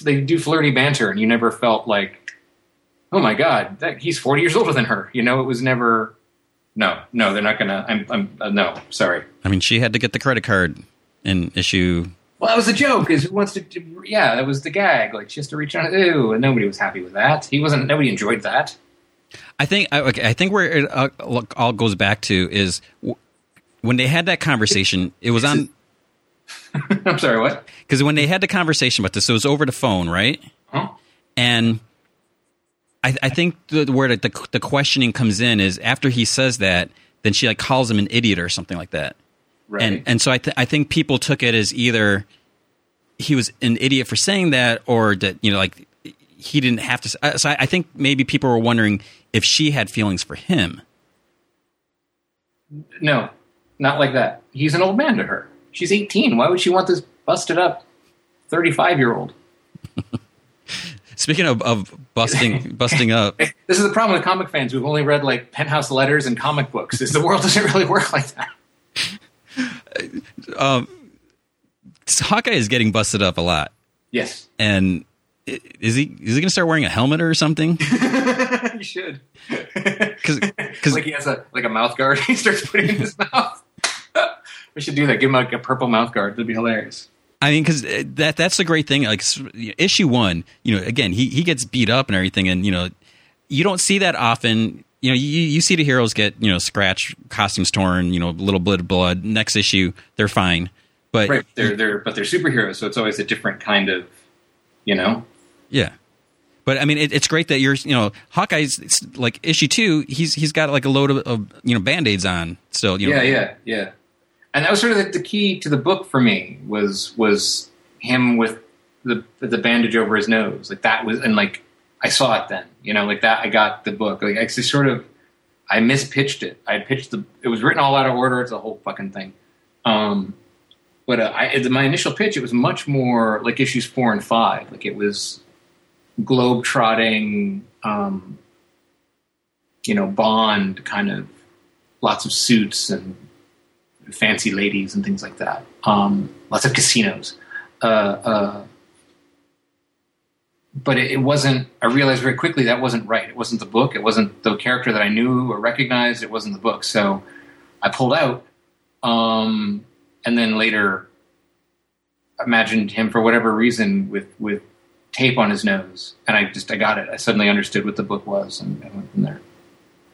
they do flirty banter, and you never felt like, oh my god, that, he's forty years older than her. You know, it was never no, no, they're not gonna. I'm, I'm uh, no, sorry. I mean, she had to get the credit card and issue. Well, that was a joke. Is who wants to? Yeah, that was the gag. Like she has to reach out. Ooh, and nobody was happy with that. He wasn't. Nobody enjoyed that. I think. Okay, I think where it uh, all goes back to is when they had that conversation. It was on. I'm sorry. What? Because when they had the conversation about this, it was over the phone, right? Huh? And I, I think the, where the, the questioning comes in is after he says that, then she like calls him an idiot or something like that. Right. And and so I th- I think people took it as either he was an idiot for saying that, or that you know like he didn't have to. Uh, so I, I think maybe people were wondering if she had feelings for him. No, not like that. He's an old man to her. She's 18. Why would she want this busted up 35 year old? Speaking of, of busting busting up, this is the problem with comic fans We've only read like penthouse letters and comic books. Is the world doesn't really work like that. Um, Hawkeye is getting busted up a lot. Yes, and is he is he going to start wearing a helmet or something? he should, because like he has a like a mouth guard he starts putting in his mouth. we should do that. Give him like a purple mouth guard. That'd be hilarious. I mean, because uh, that that's the great thing. Like issue one, you know, again, he he gets beat up and everything, and you know, you don't see that often. You know, you you see the heroes get you know scratch, costumes torn, you know, a little bit of blood. Next issue, they're fine, but right, they're they're but they're superheroes, so it's always a different kind of, you know. Yeah, but I mean, it, it's great that you're, you know, Hawkeye's like issue two. He's he's got like a load of, of you know band aids on So You know, yeah, yeah, yeah and that was sort of the, the, key to the book for me was was him with the the bandage over his nose. Like that was and like I saw it then you know like that I got the book. Like I just sort of I mispitched it. I pitched the it was written all out of order. It's a whole fucking thing. Um but uh, I, my initial pitch it was much more like issues four and five. Like it was globe trotting um you know Bond kind of lots of suits and fancy ladies and things like that. Um, lots of casinos. Uh, uh, but it, it, wasn't. I realized very quickly that wasn't right. It wasn't the book. It wasn't the character that I knew or recognized. It wasn't the book. So I pulled out, um, and then later imagined him for whatever reason with with tape on his nose, and I just I got it. I suddenly understood what the book was, and went from there.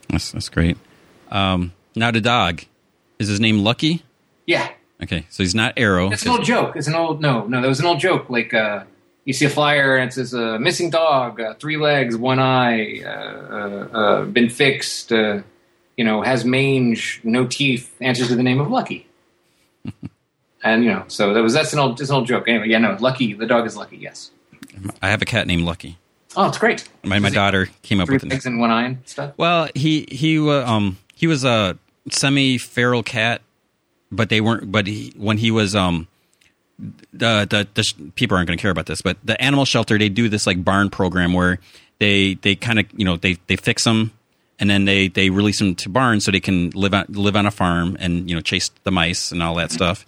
That's that's great. Um, now the dog. Is his name Lucky? Yeah. Okay, so he's not Arrow. It's an old joke. It's an old no, no. That was an old joke. Like uh, you see a flyer and it says uh, "missing dog, uh, three legs, one eye, uh, uh, uh, been fixed." you know, has mange, no teeth. Answers to the name of Lucky. and you know, so that was that's an old, that's an old joke. Anyway, yeah, no, Lucky. The dog is Lucky. Yes. I have a cat named Lucky. Oh, it's great. My my daughter came up three with legs and one eye and stuff. Well, he he um he was a semi feral cat, but they weren't. But he, when he was um the the, the people aren't going to care about this, but the animal shelter they do this like barn program where they they kind of you know they they fix them and then they they release them to barns so they can live on live on a farm and you know chase the mice and all that stuff.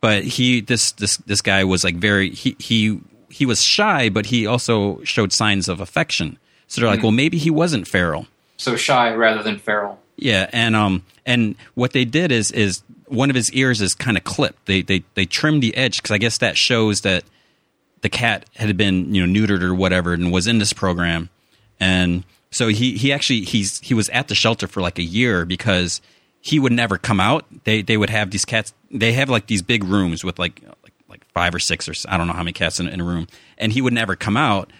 But he this this this guy was like very he he he was shy, but he also showed signs of affection. So they're like, mm-hmm. well, maybe he wasn't feral. So shy rather than feral. Yeah, and um, and what they did is is one of his ears is kind of clipped. They they they trimmed the edge because I guess that shows that the cat had been you know neutered or whatever and was in this program, and so he he actually he's he was at the shelter for like a year because he would never come out. They they would have these cats. They have like these big rooms with like like, like five or six or I don't know how many cats in, in a room, and he would never come out.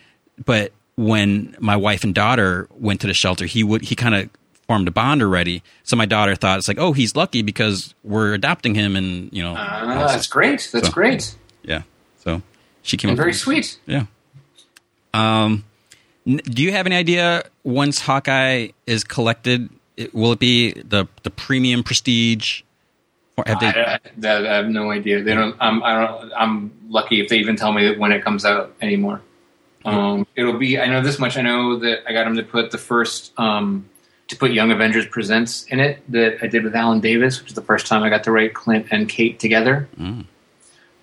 But when my wife and daughter went to the shelter, he would he kind of formed a bond already. So my daughter thought it's like, oh, he's lucky because we're adopting him, and you know, uh, that's great. That's so, great. Yeah. So she came. Very sweet. Yeah. Um, do you have any idea once Hawkeye is collected, will it be the the premium prestige? Or have they? I, I, I have no idea. They don't. I'm. I don't. I'm lucky if they even tell me when it comes out anymore. Um, it'll be. I know this much. I know that I got him to put the first um, to put Young Avengers Presents in it that I did with Alan Davis, which is the first time I got to write Clint and Kate together. Mm.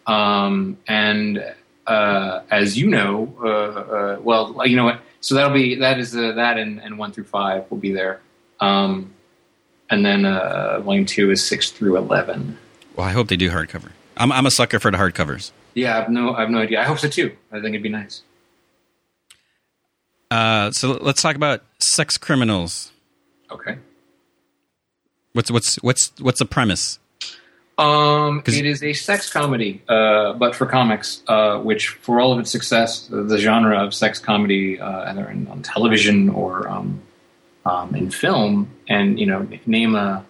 Um, and uh, as you know, uh, uh, well, you know what? So that'll be that is uh, that and, and, one through five will be there, um, and then uh, volume two is six through eleven. Well, I hope they do hardcover. I'm I'm a sucker for the hardcovers. Yeah, I have no I have no idea. I hope so too. I think it'd be nice. Uh, so let's talk about sex criminals. Okay. What's what's what's what's the premise? Um, it is a sex comedy, uh, but for comics, uh, which for all of its success, the genre of sex comedy, uh, either in, on television or um, um, in film, and you know, name a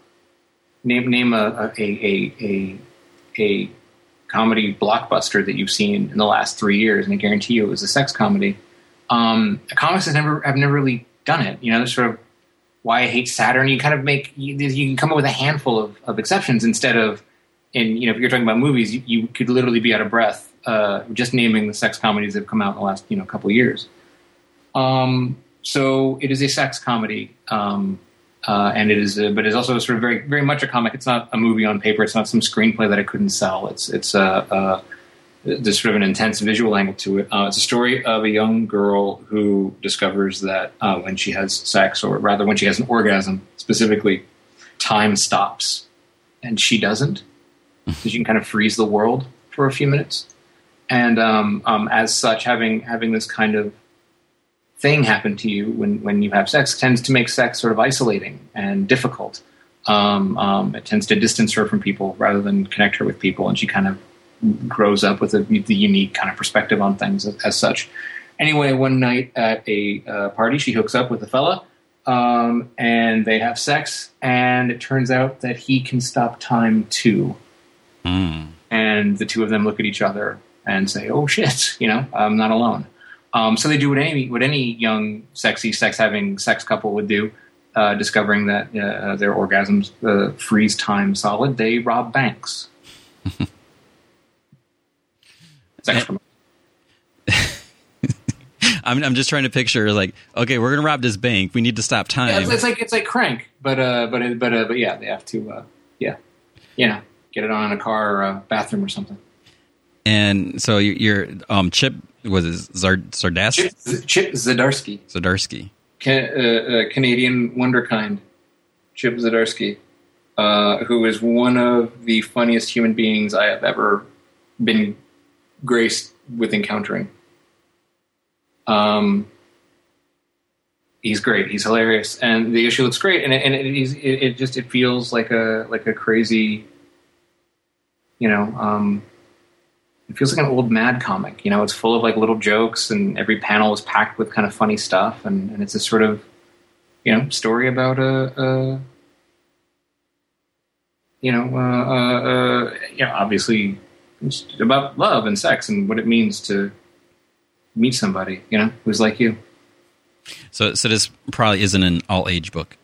name name a a, a a a comedy blockbuster that you've seen in the last three years, and I guarantee you it was a sex comedy. Um, comics has never have never really done it. You know, sort of why I hate Saturn. You kind of make you, you can come up with a handful of, of exceptions instead of and you know, if you're talking about movies, you, you could literally be out of breath uh, just naming the sex comedies that have come out in the last you know couple years. Um, so it is a sex comedy, um, uh, and it is, a, but it's also sort of very, very much a comic. It's not a movie on paper. It's not some screenplay that I couldn't sell. It's it's a, a there's sort of an intense visual angle to it. Uh, it's a story of a young girl who discovers that uh, when she has sex, or rather when she has an orgasm, specifically, time stops, and she doesn't because you can kind of freeze the world for a few minutes. And um, um, as such, having having this kind of thing happen to you when, when you have sex tends to make sex sort of isolating and difficult. Um, um, it tends to distance her from people rather than connect her with people, and she kind of grows up with a, the unique kind of perspective on things as, as such. Anyway, one night at a uh, party, she hooks up with a fella, um, and they have sex, and it turns out that he can stop time too. Mm. And the two of them look at each other and say, "Oh shit, you know, I'm not alone." Um, so they do what any what any young, sexy, sex having sex couple would do, uh, discovering that uh, their orgasms uh, freeze time solid. They rob banks. sex I'm, I'm just trying to picture like, okay, we're gonna rob this bank. We need to stop time. Yeah, it's, it's, like it's like crank, but uh, but but uh, but yeah, they have to, uh, yeah, you know get it on a car or a bathroom or something. And so your um, Chip was it Zard, Zardasky? Chip, Chip Zdarsky. Zdarsky. Can, uh, uh, Canadian wonderkind, Chip Zdarsky, uh, who is one of the funniest human beings I have ever been graced with encountering. Um, he's great. He's hilarious, and the issue looks great. And it, and it, it, it just it feels like a like a crazy you know, um, it feels like an old Mad comic. You know, it's full of like little jokes, and every panel is packed with kind of funny stuff, and, and it's a sort of, you know, story about a, a you know, uh, uh, uh, you know, obviously about love and sex and what it means to meet somebody, you know, who's like you. So, so this probably isn't an all age book.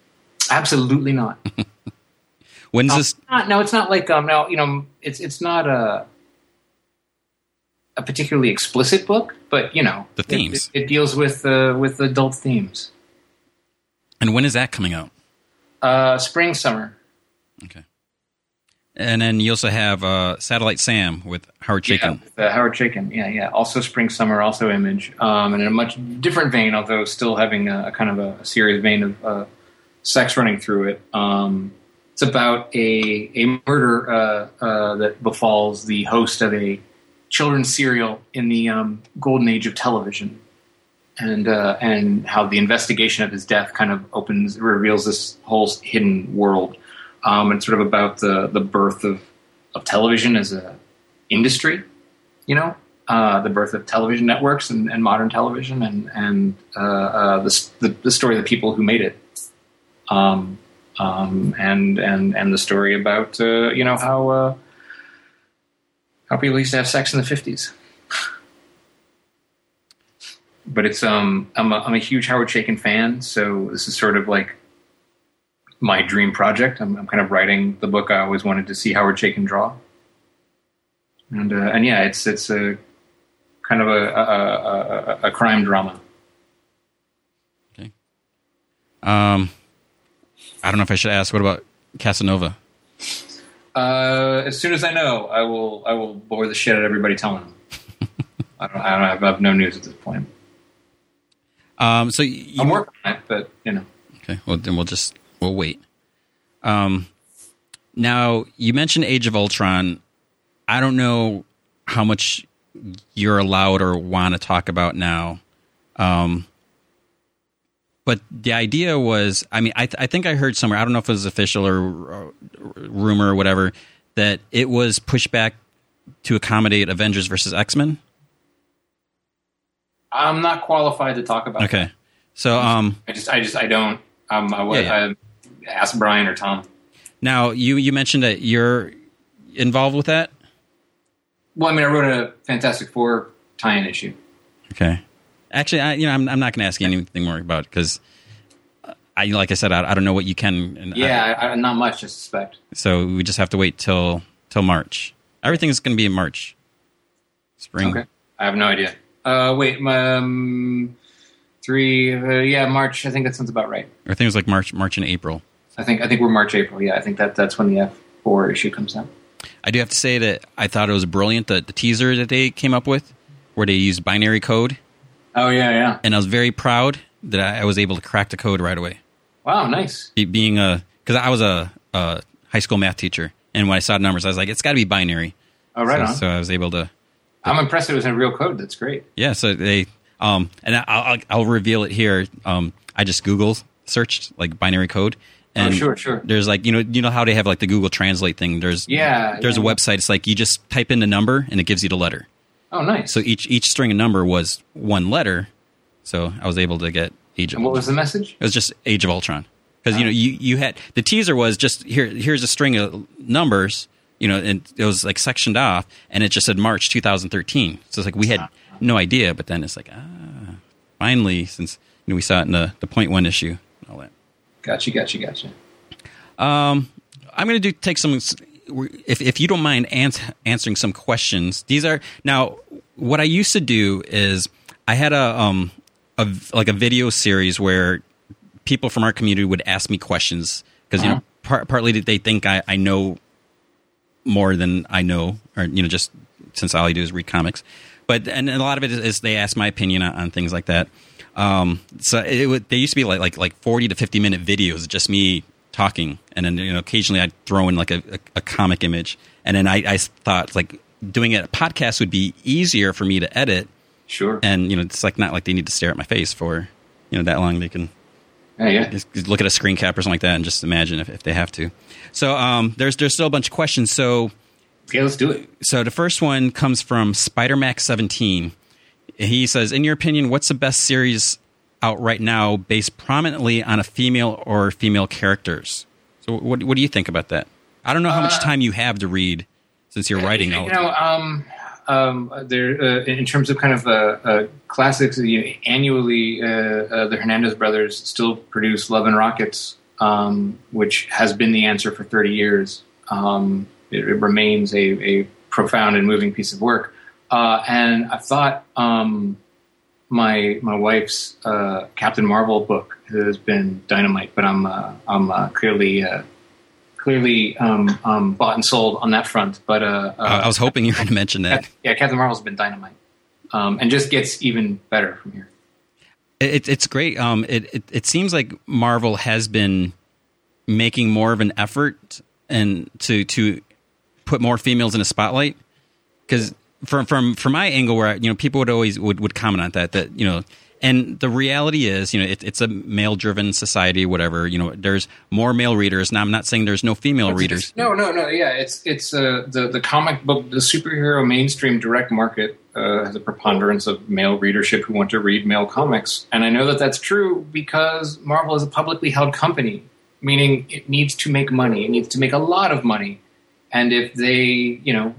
Absolutely not. When's this? Not, no, it's not like um. No, you know, it's it's not a a particularly explicit book, but you know, the themes. It, it, it deals with uh, with adult themes. And when is that coming out? Uh, spring, summer. Okay. And then you also have uh, Satellite Sam with Howard Chaykin. Yeah, uh, Howard Chaykin. Yeah, yeah. Also Spring Summer, also Image, um, and in a much different vein, although still having a, a kind of a, a, serious vein of uh, sex running through it. Um, it's about a a murder uh, uh, that befalls the host of a children's serial in the um, golden age of television, and uh, and how the investigation of his death kind of opens reveals this whole hidden world. Um, it's sort of about the the birth of of television as a industry, you know, uh, the birth of television networks and, and modern television, and and uh, uh, the, the, the story of the people who made it, um, um, and and and the story about uh, you know how uh, how people used to have sex in the fifties. but it's um I'm a, I'm a huge Howard Chaykin fan, so this is sort of like my dream project. I'm, I'm, kind of writing the book I always wanted to see Howard Chaykin draw, and uh, and yeah, it's it's a kind of a a, a, a crime drama. Okay. Um, I don't know if I should ask. What about Casanova? Uh, as soon as I know, I will I will bore the shit out of everybody telling them. I don't I don't have, I have no news at this point. Um, so you, I'm working on it, but you know. Okay, well then we'll just we'll wait. Um, now you mentioned Age of Ultron. I don't know how much you're allowed or want to talk about now. Um, but the idea was, I mean, I, th- I think I heard somewhere, I don't know if it was official or rumor or whatever, that it was pushed back to accommodate Avengers versus X Men. I'm not qualified to talk about. Okay, that. so um, I just, I just, I don't. Um, I, yeah, yeah. I ask Brian or Tom. Now, you you mentioned that you're involved with that. Well, I mean, I wrote a Fantastic Four tie-in issue. Okay. Actually, I, you know, I'm, I'm not going to ask you anything more about it because, I like I said, I, I don't know what you can. And yeah, I, not much, I suspect. So we just have to wait till till March. Everything's going to be in March, spring. Okay, I have no idea. Uh, wait, um, three, uh, yeah, March. I think that sounds about right. I think it was like March, March and April. I think I think we're March, April. Yeah, I think that that's when the F four issue comes out. I do have to say that I thought it was brilliant the, the teaser that they came up with, where they used binary code Oh yeah, yeah. And I was very proud that I was able to crack the code right away. Wow, nice. Be, being a because I was a, a, high school math teacher, and when I saw the numbers, I was like, it's got to be binary. Oh, right so, on. So I was able to. I'm impressed it was in real code. That's great. Yeah. So they um and I'll I'll, I'll reveal it here. Um, I just Google searched like binary code. Oh, and oh, sure, sure. There's like you know you know how they have like the Google Translate thing. There's yeah. There's yeah. a website. It's like you just type in the number and it gives you the letter. Oh, nice. So each each string of number was one letter, so I was able to get Age of. And what was the message? It was just Age of Ultron because you know you you had the teaser was just here here's a string of numbers you know and it was like sectioned off and it just said March 2013 so it's like we had no idea but then it's like ah finally since you know we saw it in the the point one issue. Gotcha, gotcha, gotcha. Um, I'm going to do take some if if you don't mind ans- answering some questions. These are now what I used to do is I had a um a like a video series where people from our community would ask me questions because uh-huh. you know uh-huh. par- partly they think I, I know more than I know or you know just since all I do is read comics, but and a lot of it is, is they ask my opinion on, on things like that. Um, so it would, they used to be like like like forty to fifty minute videos, just me talking, and then you know occasionally I'd throw in like a, a, a comic image, and then I, I thought like doing a podcast would be easier for me to edit Sure. And you know, it's like not like they need to stare at my face for you know that long. They can. Yeah, yeah. Just look at a screen cap or something like that, and just imagine if, if they have to. So um, there's there's still a bunch of questions. So okay, let's do it. So the first one comes from Spider Max 17. He says, "In your opinion, what's the best series out right now based prominently on a female or female characters?" So what what do you think about that? I don't know how much uh, time you have to read since you're writing. You know, um, um, there uh, in terms of kind of uh, uh, classics. You know, annually, uh, uh, the Hernandez brothers still produce Love and Rockets, um, which has been the answer for 30 years. Um, it, it, remains a, a, profound and moving piece of work. Uh, and I thought um, my my wife's Captain Marvel book has been dynamite, but I'm I'm clearly clearly um, um, bought and sold on that front. But uh, uh, I was hoping you were going to mention that. Yeah, Captain Marvel's been dynamite, um, and just gets even better from here. It, it's great. Um, it, it it seems like Marvel has been making more of an effort and to to put more females in a spotlight because from from from my angle where you know people would always would, would comment on that that you know and the reality is, you know, it, it's a male driven society, whatever. You know, there's more male readers. Now, I'm not saying there's no female readers. No, no, no. Yeah, it's it's uh, the the comic book, the superhero mainstream direct market uh, has a preponderance of male readership who want to read male comics, and I know that that's true because Marvel is a publicly held company, meaning it needs to make money. It needs to make a lot of money, and if they, you know,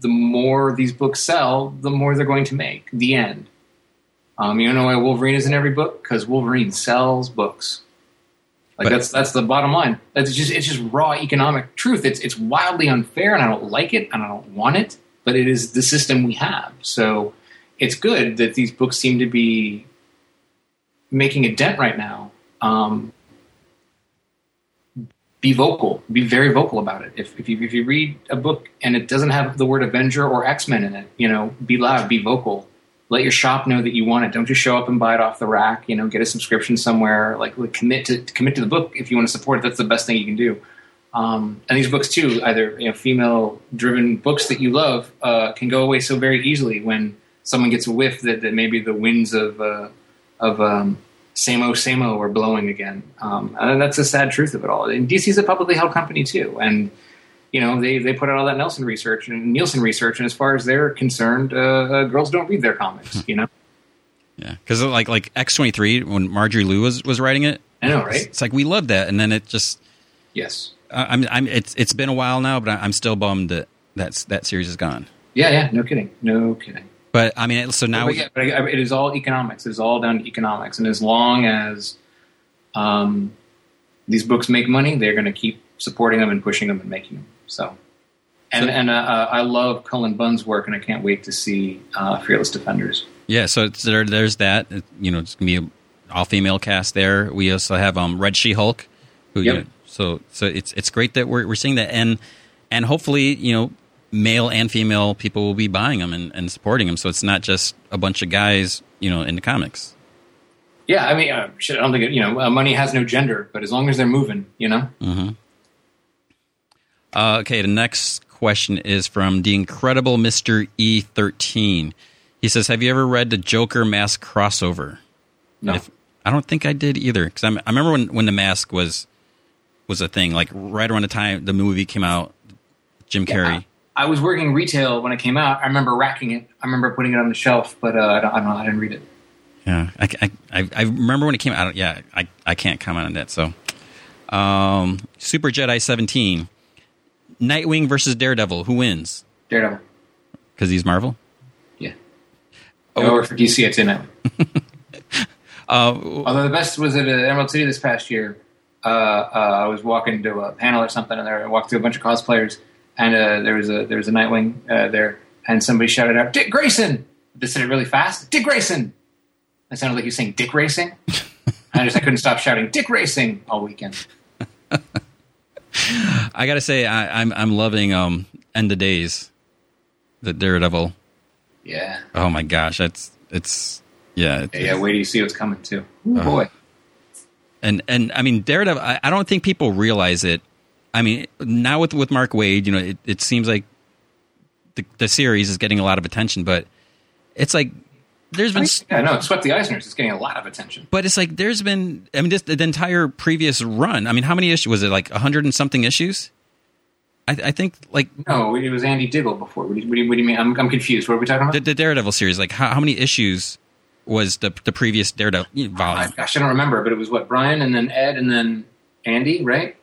the more these books sell, the more they're going to make. The end. Um, you know why Wolverine is in every book? Because Wolverine sells books. Like But- that's that's the bottom line. That's just it's just raw economic truth. It's it's wildly unfair, and I don't like it, and I don't want it. But it is the system we have. So it's good that these books seem to be making a dent right now. Um, be vocal. Be very vocal about it. If if you if you read a book and it doesn't have the word Avenger or X Men in it, you know, be loud, be vocal. Let your shop know that you want it. Don't just show up and buy it off the rack. You know, get a subscription somewhere. Like, like, commit to commit to the book if you want to support it. That's the best thing you can do. Um, and these books too, either you know, female-driven books that you love, uh, can go away so very easily when someone gets a whiff that, that maybe the winds of uh, of um, Samo we're blowing again. Um, and that's the sad truth of it all. And DC's a publicly held company too, and you know they, they put out all that Nelson research and Nielsen research, and as far as they're concerned, uh, uh, girls don't read their comics. You know, Yeah, because like like X twenty three when Marjorie Liu was was writing it, I know, it's, right? it's like we love that, and then it just Yes, uh, I'm I'm it's it's been a while now, but I- I'm still bummed that that's that series is gone. yeah, yeah, no kidding, no kidding. But I mean, so now but yeah, but it is all economics. It is all down to economics, and as long as um, these books make money, they're going to keep supporting them and pushing them and making them. So, and So- and uh, uh, I love Cullen Bunn's work, and I can't wait to see uh, Fearless Defenders. yeah, so it's, there there's that. You know, it's gonna be a all female cast there. We also have um Red She Hulk, who Yep. you know, so so it's it's great that we're we're seeing that, and and hopefully you know male and female people will be buying them and, and supporting them. So it's not just a bunch of guys, you know, in the comics. Yeah, I mean, uh, shit, I don't think it, you know uh, money has no gender, but as long as they're moving, you know. Uh, okay, the next question is from the incredible Mr. E13. He says, Have you ever read the Joker Mask crossover? No, If, I don't think I did either. Because I remember when, when the mask was was a thing, like right around the time the movie came out, Jim Carrey. I was working retail when it came out. I remember racking it. I remember putting it on the shelf, but uh, I, don't, I don't. I didn't read it. Yeah, I, I, I, I remember when it came out. Yeah, I, I can't comment on that. So, um, Super Jedi 17, Nightwing versus Daredevil. Who wins? Daredevil. Because he's Marvel? Yeah. Oh. Or for DC, it's in it. Uh, Although the best was at uh, Emerald City this past year. Uh, uh, I was walking to a panel or something, and there I walked through a bunch of cosplayers, and uh, there was a there was a Nightwing uh, there, and somebody shouted out, "Dick Grayson!" They said it really fast, "Dick Grayson!" It sounded like he was saying "Dick Racing." I just I couldn't stop shouting "Dick Racing" all weekend. I gotta say, I, I'm I'm loving um End of Days, the Daredevil. Yeah, Oh my gosh, that's it's yeah, yeah. yeah wait till you see what's coming too. Ooh, Uh-huh. boy, and and I mean Daredevil. I, I don't think people realize it. I mean, now with with Mark Waid, you know, it, it seems like the the series is getting a lot of attention, but it's like there's been, yeah, no, it swept the Eisners. It's getting a lot of attention. but it's like there's been. I mean, this, the entire previous run. I mean, how many issues was it? Like a hundred and something issues. I, I think like No, it was Andy Diggle before. What do you, what do you, what do you mean? I'm, I'm confused. What are we talking about? the, the Daredevil series. Like how, how many issues was the the previous Daredevil volume? gosh, I don't remember, but it was what Brian and then Ed and then Andy, right?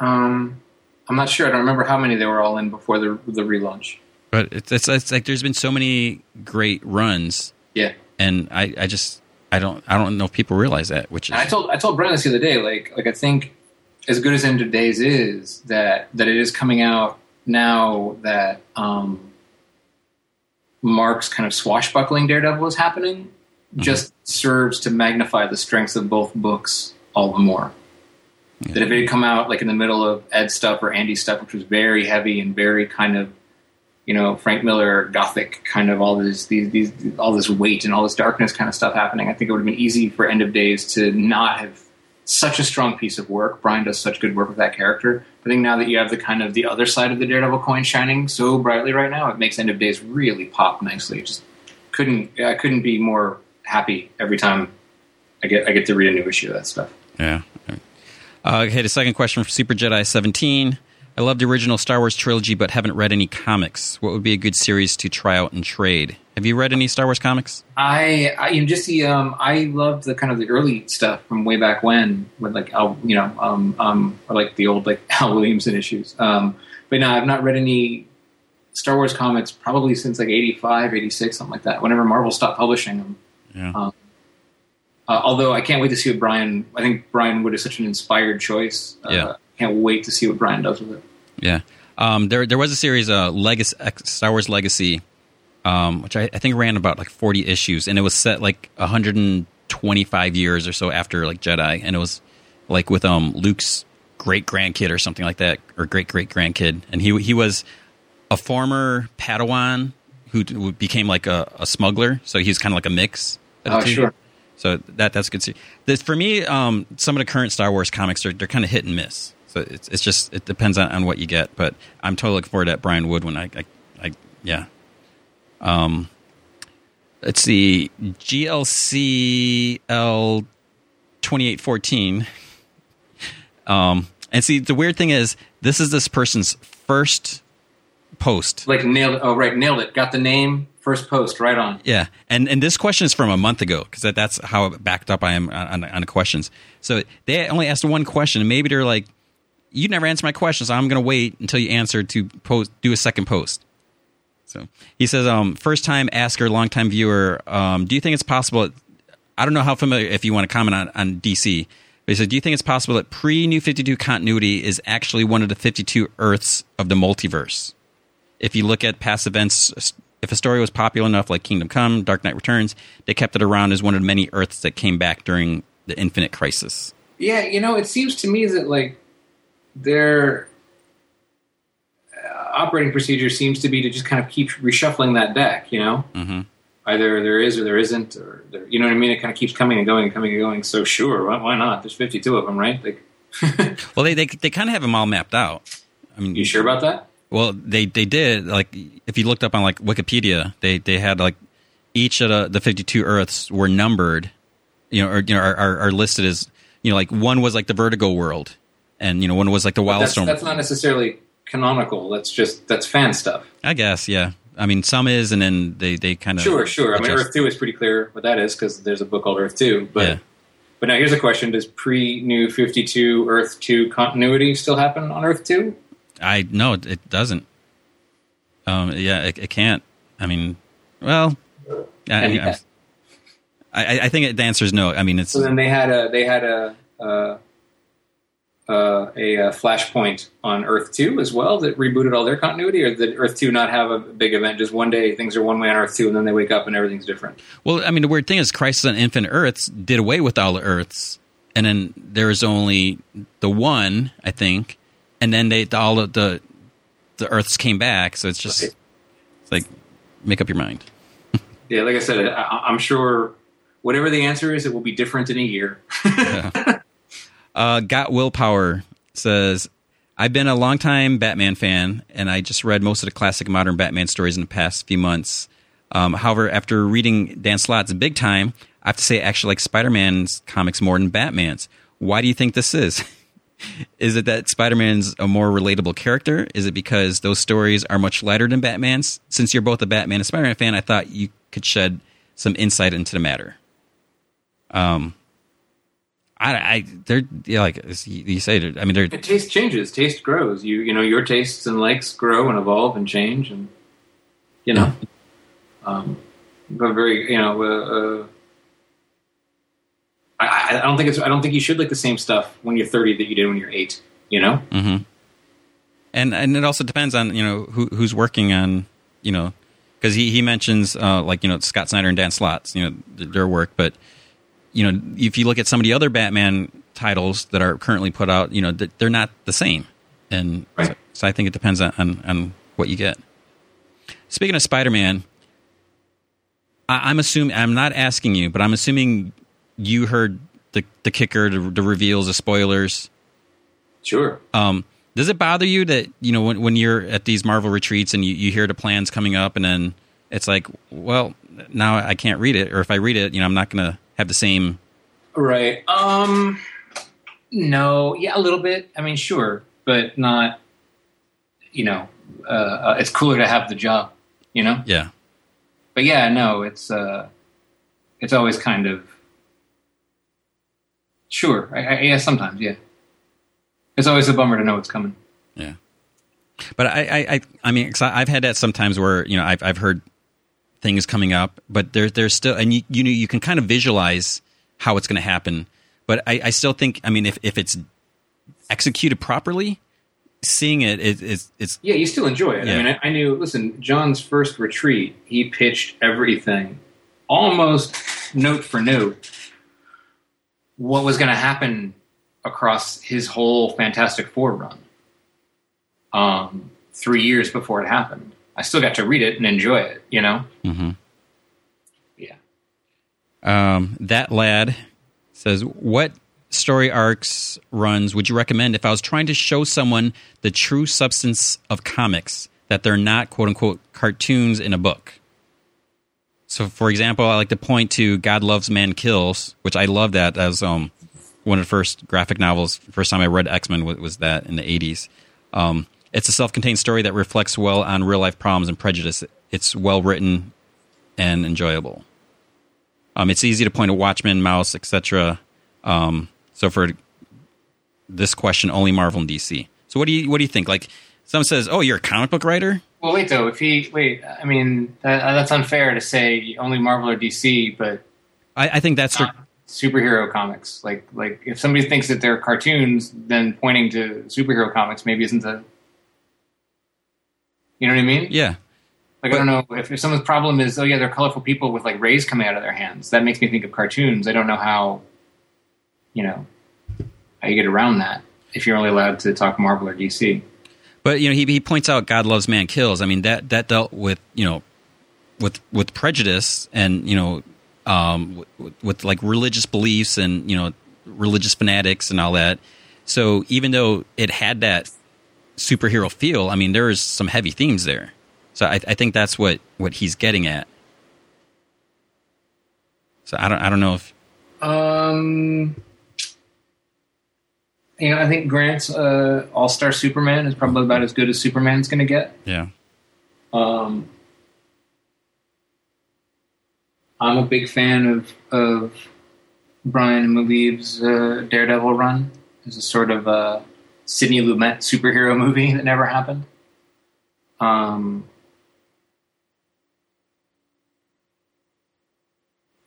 Um, I'm not sure. I don't remember how many they were all in before the the relaunch. But it's, it's it's like there's been so many great runs, Yeah, and I I just I don't I don't know if people realize that, which is I told I told Brian this the other day. Like like I think as good as End of Days is that that it is coming out now that um, Mark's kind of swashbuckling Daredevil is happening, just serves to magnify the strengths of both books all the more. Yeah. That if it had come out like in the middle of Ed stuff or Andy stuff, which was very heavy and very kind of you know Frank Miller gothic kind of all this these, these all this weight and all this darkness kind of stuff happening. I think it would have been easy for End of Days to not have such a strong piece of work. Brian does such good work with that character. I think now that you have the kind of the other side of the Daredevil coin shining so brightly right now, it makes End of Days really pop nicely. Just couldn't I couldn't be more happy every time I get I get to read a new issue of that stuff. Yeah. Uh, okay, the second question from Super Jedi Seventeen. I love the original Star Wars trilogy, but haven't read any comics. What would be a good series to try out and trade? Have you read any Star Wars comics? I, I you know, just the um, I loved the kind of the early stuff from way back when, with like Al, you know, um, um, or like the old like Al Williamson issues. Um, but no, I've not read any Star Wars comics probably since like 85, 86, something like that. Whenever Marvel stopped publishing them. Yeah. Um, uh, although I can't wait to see what Brian. I think Brian Wood is such an inspired choice. Uh, yeah. Can't wait to see what Brian does with it. Yeah. Um, there there was a series, uh, Legacy, Star Wars Legacy, um, which I, I, think ran about like 40 issues, and it was set like 125 years or so after like Jedi, and it was like with um Luke's great grandkid or something like that, or great great grandkid, and he he was a former Padawan who became like a, a smuggler, so he's kind of like a mix. Oh, sure. So that that's good. See. This, for me, um, some of the current Star Wars comics are they're kind of hit and miss. So it's it's just it depends on, on what you get. But I'm totally looking forward to Brian Wood when I, I, I yeah. Um, let's see, GLCL twenty eight fourteen. Um, and see, the weird thing is, this is this person's first post. Like nailed. Oh, right, nailed it. Got the name, first post, right on. Yeah, and and this question is from a month ago because that, that's how backed up I am on, on the questions. So they only asked one question, and maybe they're like, you never answer my question, so I'm going to wait until you answer to post, do a second post. So he says, um, first time asker, long time viewer. Um, do you think it's possible? I don't know how familiar if you want to comment on, on DC, but he says, do you think it's possible that pre New Fifty Two continuity is actually one of the fifty two Earths of the multiverse? If you look at past events, if a story was popular enough, like Kingdom Come, Dark Knight Returns, they kept it around as one of the many Earths that came back during the Infinite Crisis. Yeah, you know, it seems to me that like their uh, operating procedure seems to be to just kind of keep reshuffling that deck. You know, mm-hmm. either there is or there isn't, or there, you know what I mean. It kind of keeps coming and going and coming and going. So sure, why, why not? There's 52 of them, right? Like, well, they they they kind of have them all mapped out. I mean, you sure about that? Well, they they did like if you looked up on like Wikipedia, they they had like each of the, the 52 Earths were numbered, you know, or you know are, are, are listed as you know like one was like the Vertigo world, and you know one was like the Wildstorm. That's, that's not necessarily canonical. That's just that's fan stuff. I guess, yeah. I mean, some is, and then they they kind of sure, sure. Adjust. I mean, Earth Two is pretty clear what that is because there's a book called Earth Two. But yeah. but now here's a question: Does pre New Fifty Two Earth Two continuity still happen on Earth Two? I no, it doesn't. Um, yeah, it, it can't. I mean, well, I, I, I, think the answer is no. I mean, it's so then they had a they had a. Uh, uh, a, a, flashpoint on Earth Two as well that rebooted all their continuity, or did Earth Two not have a big event? Just one day things are one way on Earth Two, and then they wake up and everything's different. Well, I mean, the weird thing is, Crisis on Infinite Earths did away with all the Earths, and then there is only the one, I think, and then they all of the the Earths came back. So it's just right. it's like make up your mind. yeah, like I said, I, am sure whatever the answer is, it will be different in a year. yeah. Uh, Got Willpower says, I've been a longtime Batman fan, and I just read most of the classic modern Batman stories in the past few months. Um, however, after reading Dan Slott's Big Time, I have to say I actually like Spider Man's comics more than Batman's. Why do you think this is? is it that Spider Man's a more relatable character? Is it because those stories are much lighter than Batman's? Since you're both a Batman and Spider Man fan, I thought you could shed some insight into the matter. Um, I, I they're yeah, like you say. I mean, they're taste changes, taste grows. You you know your tastes and likes grow and evolve and change, and you know, um, but very you know. Uh, uh, I, I don't think it's. I don't think you should like the same stuff when you're 30 that you did when you're eight. You know. Mm-hmm. And and it also depends on you know who who's working on you know because he he mentions uh, like you know Scott Snyder and Dan Slott's you know their work, but you know, if you look at some of the other Batman titles that are currently put out, you know, they're not the same, and Right. so, so I think it depends on, on on what you get. Speaking of Spider-Man, I'm assuming I'm not asking you, but I'm assuming you heard the the kicker, the, the reveals, the spoilers. Sure. Um, does it bother you that you know when when you're at these Marvel retreats and you, you hear the plans coming up, and then it's like, well, now I can't read it, or if I read it, you know, I'm not going to have the same. Right. Um. No. Yeah, a little bit. I mean, sure, but not. You know, uh, uh, it's cooler to have the job. You know. Yeah, But yeah, no, it's uh, it's always kind of. Sure. I, I, yeah. Sometimes. Yeah. It's always a bummer to know what's coming. yeah. But I, I, I, I mean, cause I- I've had that sometimes where you know I've I've heard things coming up, but there there's still, and you you know you can kind of visualize how it's going to happen, but I, I still think, I mean, if if it's executed properly, seeing it is it's, it's Yeah, you still enjoy it. Yeah. I mean, I, I knew. Listen, John's first retreat, he pitched everything, almost note for note, what was going to happen across his whole Fantastic Four run. Um, three years before it happened, I still got to read it and enjoy it. You know. mhm. Yeah. Um, that lad says, "What story arcs runs would you recommend if I was trying to show someone the true substance of comics that they're not quote unquote cartoons in a book?" So, for example, I like to point to "God Loves Man Kills," which I love. That as um one of the first graphic novels. First time I read X Men was, that in the eighties. Um, it's a self-contained story that reflects well on real life problems and prejudice. It's well written and enjoyable. Um, it's easy to point to Watchmen, Maus, etc. Um, so for this question, only Marvel and DC. So what do you what do you think? Like someone says, "Oh, you're a comic book writer." Well, wait though. If he wait, I mean that, uh, that's unfair to say only Marvel or DC, but I, I think that's not superhero comics. Like like if somebody thinks that they're cartoons, then pointing to superhero comics maybe isn't a. You know what I mean? yeah. Like I don't know if, if someone's problem is oh yeah they're colorful people with like rays coming out of their hands. That makes me think of cartoons. I don't know how. You know, how you get around that if you're only allowed to talk Marvel or DC. But you know, he he points out God loves man kills. I mean that that dealt with you know with with prejudice and you know um, with, with like religious beliefs and you know religious fanatics and all that. So even though it had that superhero feel, I mean there is some heavy themes there. So I, I think that's what what he's getting at. So I don't I don't know if Um, you know, I think Grant's uh, All Star Superman is probably about as good as Superman's going to get. yeah Um, I'm a big fan of of Brian Maleev's uh, Daredevil run. It's a sort of a Sidney Lumet superhero movie that never happened. Um,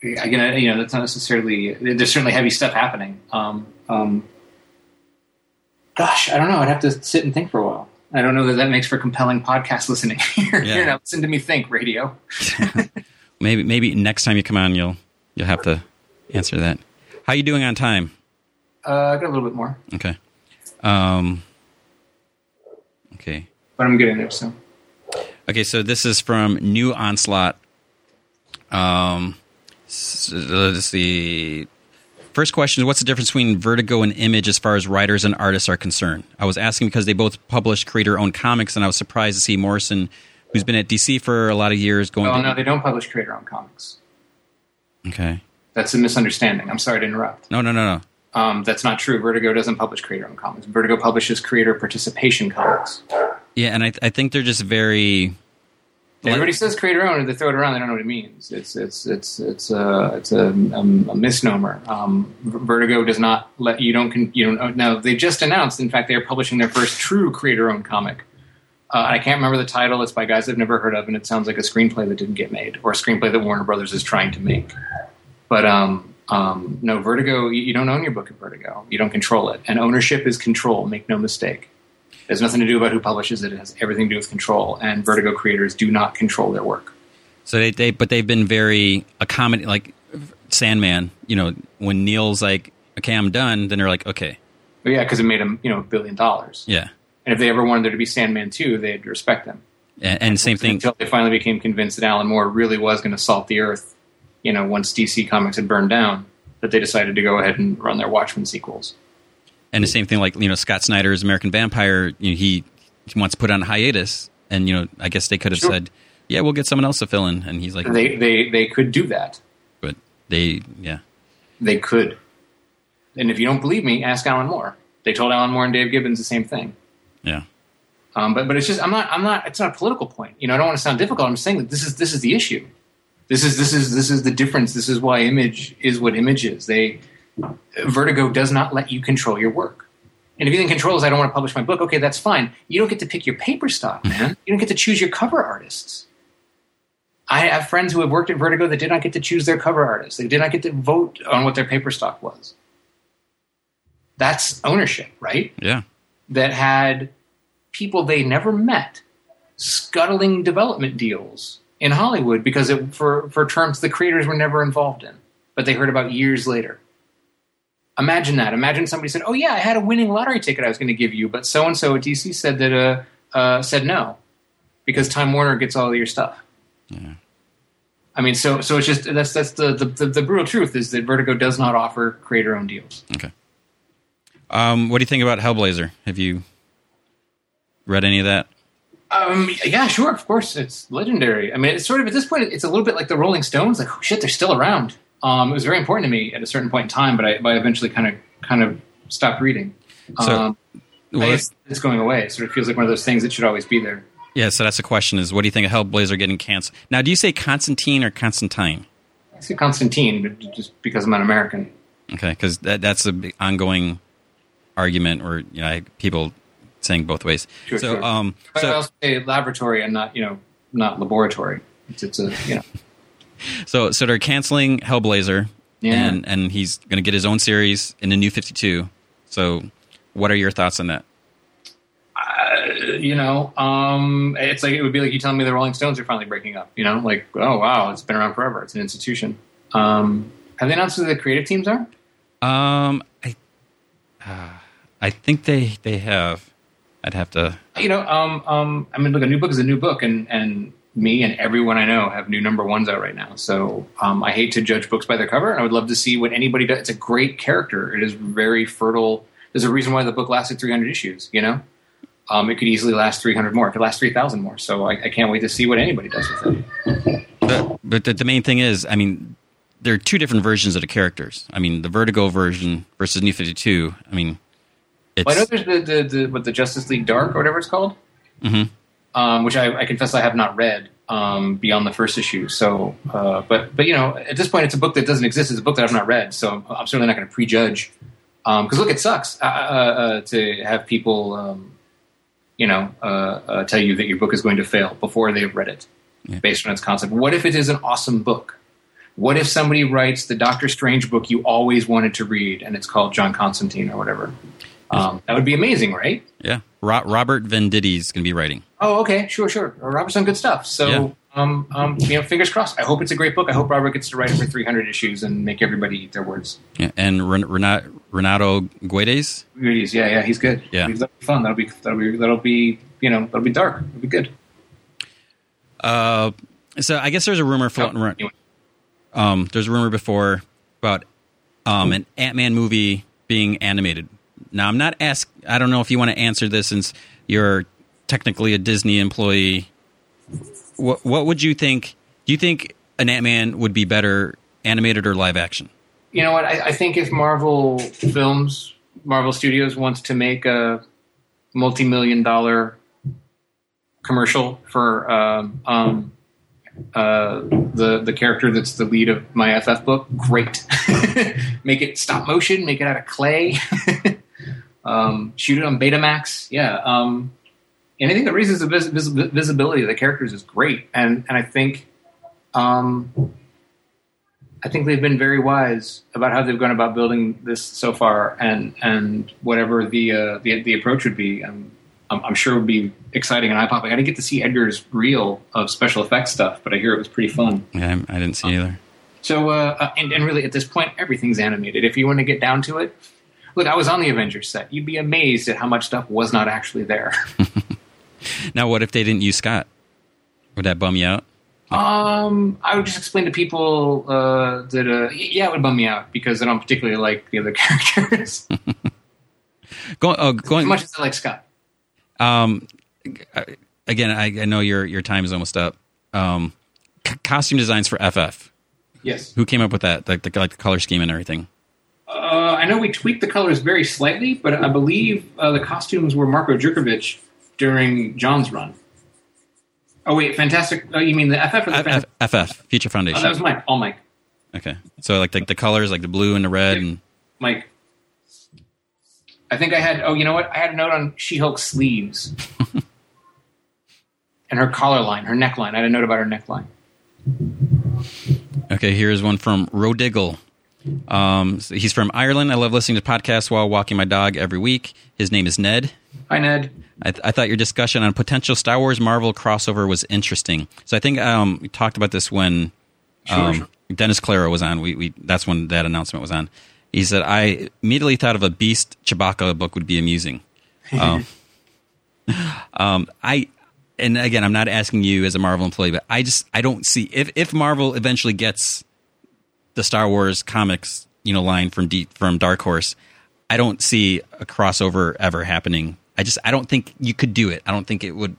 again, you know, that's not necessarily. There's certainly heavy stuff happening. Um, um, gosh, I don't know. I'd have to sit and think for a while. I don't know that that makes for compelling podcast listening. Here, Yeah. Here, now listen to me think, radio. maybe maybe next time you come on you'll you'll have to answer that. How you doing on time? Uh, I got a little bit more, Okay. Um, okay. but I'm getting there. So, Okay, so this is from New Onslaught. Um, s- let's see. First question is What's the difference between Vertigo and Image as far as writers and artists are concerned? I was asking because they both publish creator owned comics, and I was surprised to see Morrison, who's been at DC for a lot of years, going oh to. no, they don't publish creator-owned comics. Okay. That's a misunderstanding. I'm sorry to interrupt. No, no, no, no. Um, that's not true. Vertigo doesn't publish creator-owned comics. Vertigo publishes creator participation comics. Yeah, and I, I think they're just very. Everybody says creator owned, and they throw it around. They don't know what it means. It's it's it's it's a it's a, um, a misnomer. Um, Vertigo does not let you don't con- you don't now. They just announced, in fact, they are publishing their first true creator owned comic. Uh, I can't remember the title. It's by guys I've never heard of, and it sounds like a screenplay that didn't get made or a screenplay that Warner Brothers is trying to make. But um, um, no, Vertigo. You, you don't own your book at Vertigo. You don't control it, and ownership is control. Make no mistake. It has nothing to do about who publishes it. It has everything to do with control. And Vertigo creators do not control their work. So they, they but they've been very accommodating. Like Sandman, you know, when Neil's like okay, I'm done, then they're like, okay, yeah, because it made them you know a billion dollars. yeah. And if they ever wanted there to be Sandman two, they'd respect them. And, and same thing. until they finally became convinced that Alan Moore really was going to salt the earth. You know, once DC Comics had burned down, that they decided to go ahead and run their Watchmen sequels. And the same thing, like you know, Scott Snyder's American Vampire. You know, he, he wants to put on hiatus, and you know, I guess they could have Sure. said, "Yeah, we'll get someone else to fill in," and he's like, They they they could do that. "But they, yeah, They could. And if you don't believe me, ask Alan Moore. They told Alan Moore and Dave Gibbons the same thing. yeah, Um, but but it's just I'm not I'm not it's not a political point. You know, I don't want to sound difficult. I'm just saying that this is this is the issue. This is this is this is the difference. This is why image is what image is. They Vertigo does not let you control your work. And if you think control is I don't want to publish my book, okay, that's fine. You don't get to pick your paper stock, mm-hmm. man. You don't get to choose your cover artists. I have friends who have worked at Vertigo that did not get to choose their cover artists. They did not get to vote on what their paper stock was. That's ownership, right? yeah, that had people they never met scuttling development deals in Hollywood because it, for for terms the creators were never involved in, but they heard about years later. Imagine that. Imagine somebody said, "Oh yeah, I had a winning lottery ticket I was going to give you, but so and so at DC said that uh, uh, said no because Time Warner gets all of your stuff." Yeah. I mean, so so it's just that's that's the, the the the brutal truth is that Vertigo does not offer creator owned deals. okay. Um, what do you think about Hellblazer? Have you read any of that? Um, yeah, sure, of course, it's legendary. I mean, it's sort of at this point, it's a little bit like the Rolling Stones. Like, oh shit, they're still around. Um, it was very important to me at a certain point in time, but I, but I eventually kind of kind of stopped reading. So, um, Well, guess it's going away. It sort of feels like one of those things that should always be there. yeah, so that's the question: is what do you think of Hellblazer getting canceled? Now, do you say Constantine or Constantine? I say Constantine, just because I'm an American. Okay, because that, that's a big ongoing argument, or you know, people saying both ways. Sure, so, sure. um, But I so, also say laboratory and not you know not laboratory. It's, it's a you know so, so they're canceling Hellblazer, Yeah. and and he's going to get his own series in the New Fifty Two. So, what are your thoughts on that? you know, um, it's like it would be like you telling me the Rolling Stones are finally breaking up. You know, like oh wow, it's been around forever. It's an institution. Um, have they announced who the creative teams are? Um, I, uh, I think they they have. I'd have to. You know, um, um, I mean, look, a new book is a new book, and and me and everyone I know have new number ones out right now. So um, I hate to judge books by their cover, and I would love to see what anybody does. It's a great character. It is very fertile. There's a reason why the book lasted 300 issues. You know, um, it could easily last 300 more. It could last 3,000 more. So I, I can't wait to see what anybody does with it. But, but the, the main thing is, I mean, there are two different versions of the characters. I mean, the Vertigo version versus New Fifty Two. I mean, it's Well, I know there's the, the, the what the Justice League Dark or whatever it's called, Mhm. Um, which I, I confess I have not read um, beyond the first issue. So, uh, but but you know, at this point, it's a book that doesn't exist. It's a book that I've not read, so I'm, I'm certainly not going to prejudge. Because look, it sucks uh, uh, uh, to have people, um, you know, uh, uh, tell you that your book is going to fail before they've read it, Yeah. based on its concept. What if it is an awesome book? What if somebody writes the Doctor Strange book you always wanted to read, and it's called John Constantine or whatever? Um, that would be amazing, right? yeah. Ro- Robert Venditti's going to be writing. Oh, okay, sure, sure. Robert's done good stuff. So, Yeah. um, um, you know, fingers crossed. I hope it's a great book. I hope Robert gets to write it for 300 issues and make everybody eat their words. Yeah. And Ren- Renat- Renato Guedes. Is. Yeah, yeah, he's good. Yeah. That'll be fun. That'll be that'll be that'll be you know that'll be dark. It'll be good. Uh, so I guess there's a rumor floating around. Anyway. Um, there's a rumor before about um, an Ant Man movie being animated. Now I'm not ask. I don't know if you want to answer this since you're technically a Disney employee. What What would you think? Do you think an Ant Man would be better animated or live action? You know what? I, I think if Marvel Films, Marvel Studios wants to make a multi-million dollar commercial for um, um, uh, the the character that's the lead of my FF book, great. make it stop motion, make it out of clay, um, shoot it on Betamax. Yeah, um, anything that raises the vis- vis- visibility of the characters is great, and and I think. Um, I think they've been very wise about how they've gone about building this so far, and and whatever the uh, the, the approach would be, um, I'm, I'm sure would be exciting and eye popping. I didn't get to see Edgar's reel of special effects stuff, but I hear it was pretty fun. Yeah, I, I didn't see either. So, uh, uh, and, and really, at this point, everything's animated. If you want to get down to it, look, I was on the Avengers set. You'd be amazed at how much stuff was not actually there. Now, what if they didn't use Scott? Would that bum you out? um, I would just explain to people uh, that, uh, yeah, it would bum me out because I don't particularly like the other characters Go, oh, as much as I like Scott. Um, again, I, I know your your time is almost up. Um, c- costume designs for FF. Yes. Who came up with that? Like the like the color scheme and everything. Uh, I know we tweaked the colors very slightly, but I believe uh, the costumes were Marko Djurdjevic during John's run. Oh wait, Fantastic! Oh, you mean the FF or the F- F- FF Future Oh, Foundation. that was Mike. All Mike. okay, so like the, the colors, like the blue and the red, and Mike. I think I had. Oh, you know what? I had a note on She-Hulk's sleeves and her collar line, her neckline. I had a note about her neckline. Okay, here's one from Rodiggle. Um, so he's from Ireland. I love listening to podcasts while walking my dog every week. His name is Ned. Hi, Ned. I, th- I thought your discussion on potential Star Wars Marvel crossover was interesting. So I think um, we talked about this when um, sure. Dennis Clara was on. We, we that's when that announcement was on. He said I immediately thought of a Beast Chewbacca book would be amusing. Um, um, I and again, I'm not asking you as a Marvel employee, but I just I don't see if if Marvel eventually gets the Star Wars comics, you know, line from D, from Dark Horse, I don't see a crossover ever happening. I just I don't think you could do it. I don't think it would.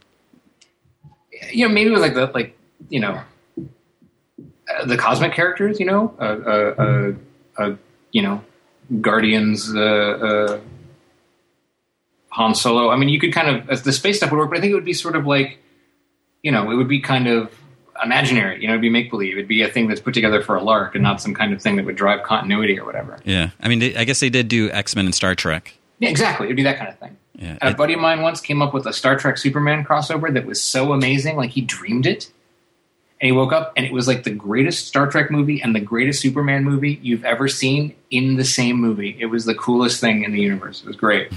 You know, maybe with like the like you know uh, the cosmic characters. You know, uh, uh, uh, uh, you know, Guardians. Uh, uh, Han Solo. I mean, you could kind of as the space stuff would work, but I think it would be sort of like, you know, it would be kind of imaginary. You know, it'd be make believe. It'd be a thing that's put together for a lark, and not some kind of thing that would drive continuity or whatever. Yeah, I mean, they, I guess they did do X Men and Star Trek. Yeah, exactly. It'd be that kind of thing. Yeah, A it- buddy of mine once came up with a Star Trek Superman crossover that was so amazing, like he dreamed it. And he woke up and it was like the greatest Star Trek movie and the greatest Superman movie you've ever seen in the same movie. It was the coolest thing in the universe. It was great.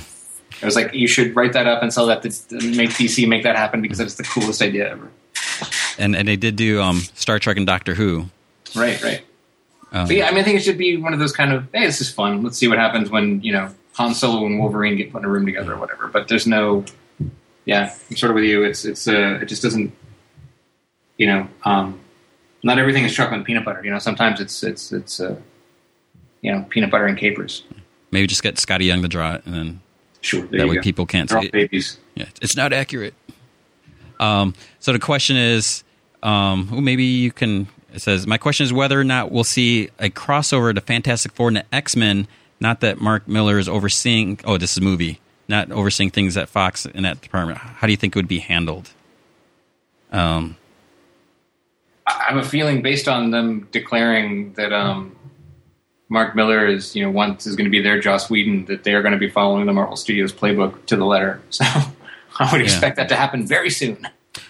It was like you should write that up and sell that to, to make DC make that happen because it's the coolest idea ever. and and they did do um, Star Trek and Doctor Who. Right, right. Um, But yeah, I mean, I think it should be one of those kind of, hey, this is fun. Let's see what happens when you know Han Solo and Wolverine get put in a room together or whatever. But there's no, yeah, I'm sort of with you. It's it's uh, it just doesn't, you know, um, not everything is chocolate and peanut butter. You know, sometimes it's it's it's uh, you know, peanut butter and capers. maybe just get Skottie Young to draw it, and then Sure, that way go. people can't They're see it. babies. Yeah, it's not accurate. Um, so the question is, um, well, maybe you can. It says, my question is whether or not we'll see a crossover to Fantastic Four and X Men. Not that Mark Millar is overseeing. Oh, this is a movie, not overseeing things at Fox in that department. How do you think it would be handled? Um, I have a feeling based on them declaring that um, Mark Millar is, you know, once is going to be their Joss Whedon, that they are going to be following the Marvel Studios playbook to the letter. So I would expect that to happen very soon.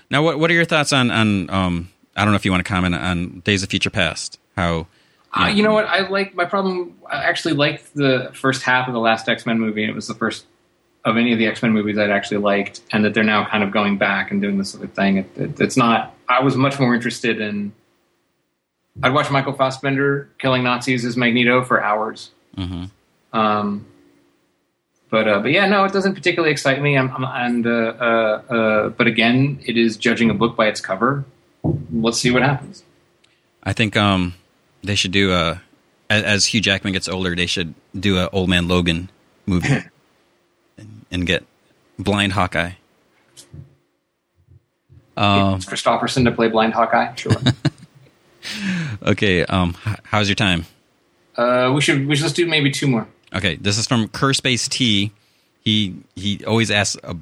now, what what are your thoughts on on? Um, I don't know if you want to comment on Days of Future Past. How Uh, you know what? I like my problem. I actually liked the first half of the last X Men movie. It was the first of any of the X Men movies I'd actually liked, and that they're now kind of going back and doing this other thing. It, it, it's not. I was much more interested in. I'd watch Michael Fassbender killing Nazis as Magneto for hours. Mhm. Um, but uh, but yeah, no, it doesn't particularly excite me. I'm, I'm, and uh, uh, uh, but again, it is judging a book by its cover. Let's see what happens. I think um, they should do a as, as Hugh Jackman gets older, they should do a Old Man Logan movie and, and get blind Hawkeye. Um, Kristofferson to play Blind Hawkeye. Sure. okay, um, how's your time? uh, we should we should just do maybe two more. Okay, this is from Curspace T. He he always asks a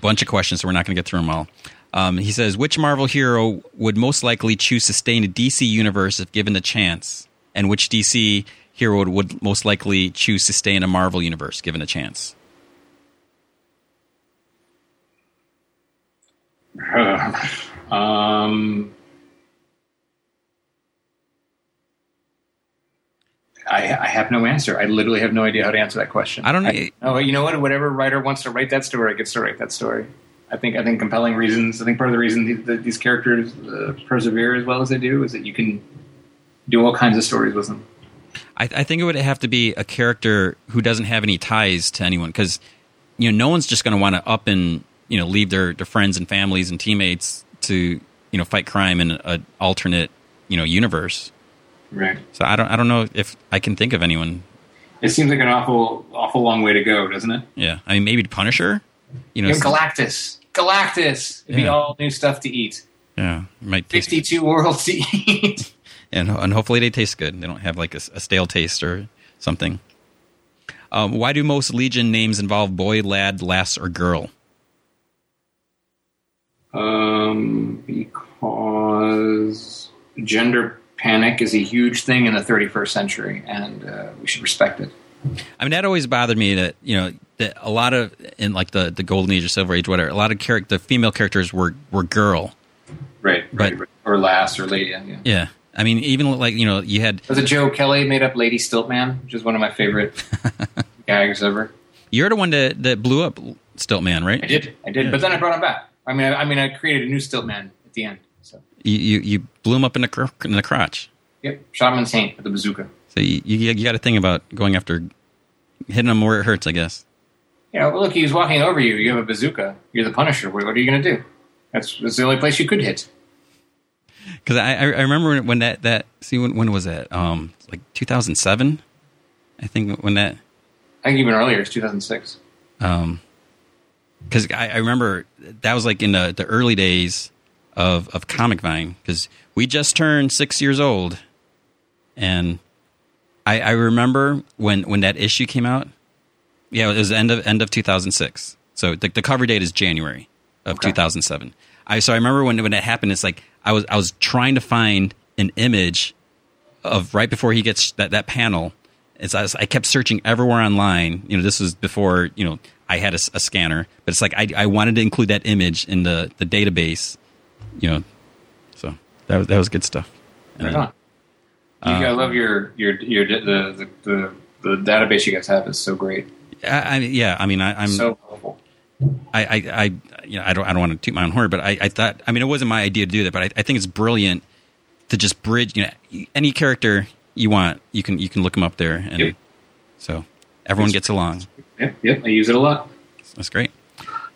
bunch of questions, so we're not going to get through them all. Um, he says, which Marvel hero would most likely choose to stay in the DC universe if given the chance, and which DC hero would, would most likely choose to stay in a Marvel universe given a chance? um, I, I have no answer. I literally have no idea how to answer that question. I don't know. Oh, you know what? Whatever writer wants to write that story gets to write that story. I think I think compelling reasons. I think part of the reason these, that these characters uh, persevere as well as they do is that you can do all kinds of stories with them. I, I think it would have to be a character who doesn't have any ties to anyone because you know no one's just going to want to up and you know leave their, their friends and families and teammates to you know fight crime in an alternate you know universe. Right. So I don't I don't know if I can think of anyone. It seems like an awful awful long way to go, doesn't it? Yeah, I mean maybe Punisher. You know, Galactus. Galactus. It'd be all new stuff to eat. yeah, might taste, Fifty-two worlds to eat. and and hopefully they taste good. They don't have like a, a stale taste or something. Um, why do most Legion names involve boy, lad, lass, or girl? Um, because gender panic is a huge thing in the 31st century, and uh, we should respect it. I mean, that always bothered me that you know that a lot of in like the the golden age or silver age, whatever. A lot of character, the female characters were were girl. Right, But- right, right. or lass or lady. Yeah. Yeah, I mean, even like you know, you had Was it Joe Kelly made up Lady Stiltman, which is one of my favorite gags ever? you're the one that that blew up Stiltman, right? I did, I did, Yeah. but then I brought him back. I mean, I, I mean, I created a new Stiltman at the end. So, You, you you blew him up in the cr- in the crotch. yep, shot him in the taint with the bazooka. So you you, you got to think about going after hitting him where it hurts, I guess. You know, look, he's walking over you. You have a bazooka. You're the Punisher. What, are you going to do? That's, that's the only place you could hit. Because I, I remember when- when that that see when when was that um like 2007 I think when that I think even earlier. It's 2006. um because I, I remember that was like in the, the early days of of comic vine because we just turned six years old and I, I remember when when that issue came out. Yeah it was the end of end of 2006 so the, the cover date is january of Okay. 2007 i so i remember when when that happened it's like i was i was trying to find an image of right before he gets that, that panel. It's, I, was- I kept searching everywhere online. You know this was before you know i had a scanner but it's like I, I wanted to include that image in the, the database you know so that was that was good stuff. Right on. I love your your your the the, the the database you guys have is so great, I, I, yeah i mean I, i'm so helpful. I, I, I, you know, I don't, I don't want to toot my own horn, but I, I thought, I mean, it wasn't my idea to do that, but I, I think it's brilliant to just bridge, you know, any character you want, you can, you can look them up there, and Yep. so everyone gets along. Yep, yep. I use it a lot. That's great.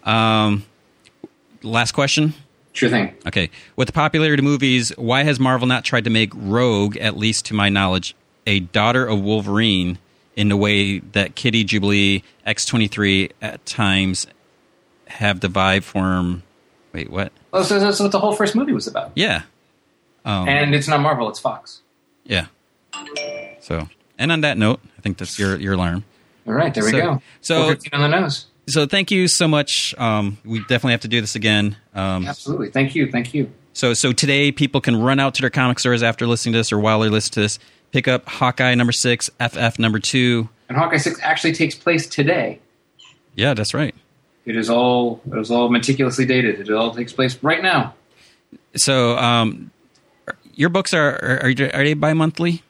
Um, last question. Sure thing. Okay, with the popularity of movies, why has Marvel not tried to make Rogue, at least to my knowledge, a daughter of Wolverine in the way that Kitty, Jubilee, X twenty three at times have the vibe form? Wait, what? Well, so that's what the whole first movie was about. Yeah. Um, And it's not Marvel; it's Fox. yeah. So, and on that note, I think that's your your alarm. All right, there we go. so- 415 on the nose. So, thank you so much. Um, we definitely have to do this again. Um, Absolutely. Thank you. Thank you. So, so today people can run out to their comic stores after listening to this or while they're listening to this, pick up Hawkeye number six, FF number two. And Hawkeye Six actually takes place today. Yeah, that's right. It is all it is all meticulously dated. It all takes place right now. So, um, your books are are, are they bi monthly?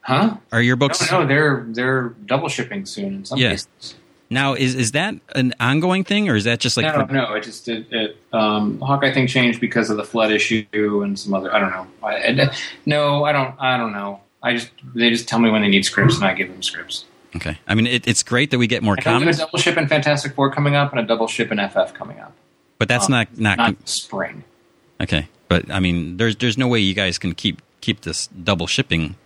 Huh? Are your books No, no, they're they're double shipping soon in some Yeah. cases. Now? Is is that an ongoing thing or is that just like no, no, it just it, it um, Hawkeye thing changed because of the flood issue and some other. I don't know. I, I- no, I don't. I don't know. I just they just tell me when they need scripts and I give them scripts. okay? I mean, it, it's great that we get more I got a double ship in Fantastic Four coming up and a double ship in FF coming up. but that's um, not not, Not spring. okay. But I mean, there's there's no way you guys can keep keep this double shipping.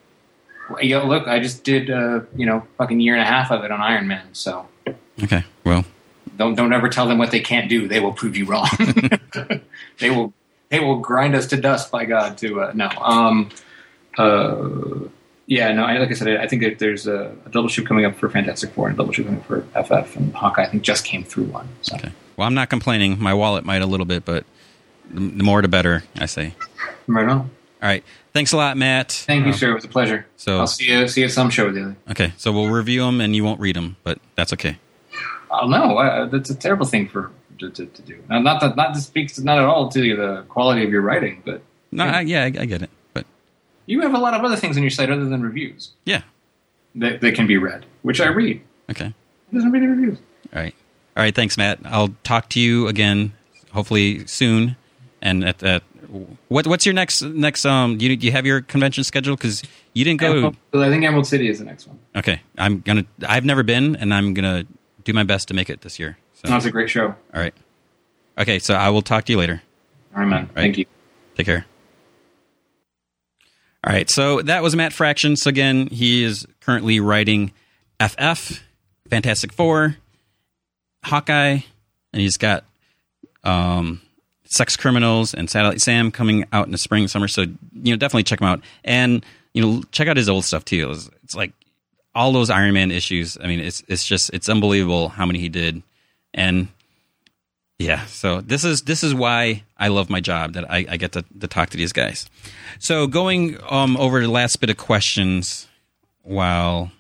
Yo, look, I just did uh, you know fucking year and a half of it on Iron Man. So Okay, well, don't don't ever tell them what they can't do. They will prove you wrong. they will they will grind us to dust. By God, to uh, no. Um, uh, yeah, no. I, like I said, I, I think that there's a, a double shoot coming up for Fantastic Four and a double shoot coming up for FF and Hawkeye. I think just came through one. So okay. Well, I'm not complaining. My wallet might a little bit, but the the more the better. I say. right on. All right. Thanks a lot, Matt. Thank you, Uh, sir. It was a pleasure. so- I'll see you see you at some show together. Okay, so we'll review them, and you won't read them, but that's okay. Oh no, uh, that's a terrible thing for to, to, to do. Now, not that not to speak not at all to the quality of your writing, but No, I, yeah, I, I get it, but you have a lot of other things on your site other than reviews yeah, that, that can be read, which I read. okay. It doesn't read reviews. All right, all right. Thanks, Matt. I'll talk to you again, hopefully soon, and at, at what what's your next next um? Do you, do you have your convention scheduled? Because you didn't go. I think Emerald City is the next one. Okay, I'm gonna. I've never been, and I'm gonna do my best to make it this year. So, That's a great show. all right. Okay, so I will talk to you later. All right, man. Thank you. Take care. All right, so that was Matt Fraction. So again, he is currently writing FF, Fantastic Four, Hawkeye, and he's got um, Sex Criminals and Satellite Sam coming out in the spring, summer. So you know, definitely check him out, and you know, check out his old stuff too. It's, it's like all those Iron Man issues. I mean, it's it's just it's unbelievable how many he did, and yeah, so this is this is why I love my job that I, I get to, to talk to these guys. So going um, over the last bit of questions, while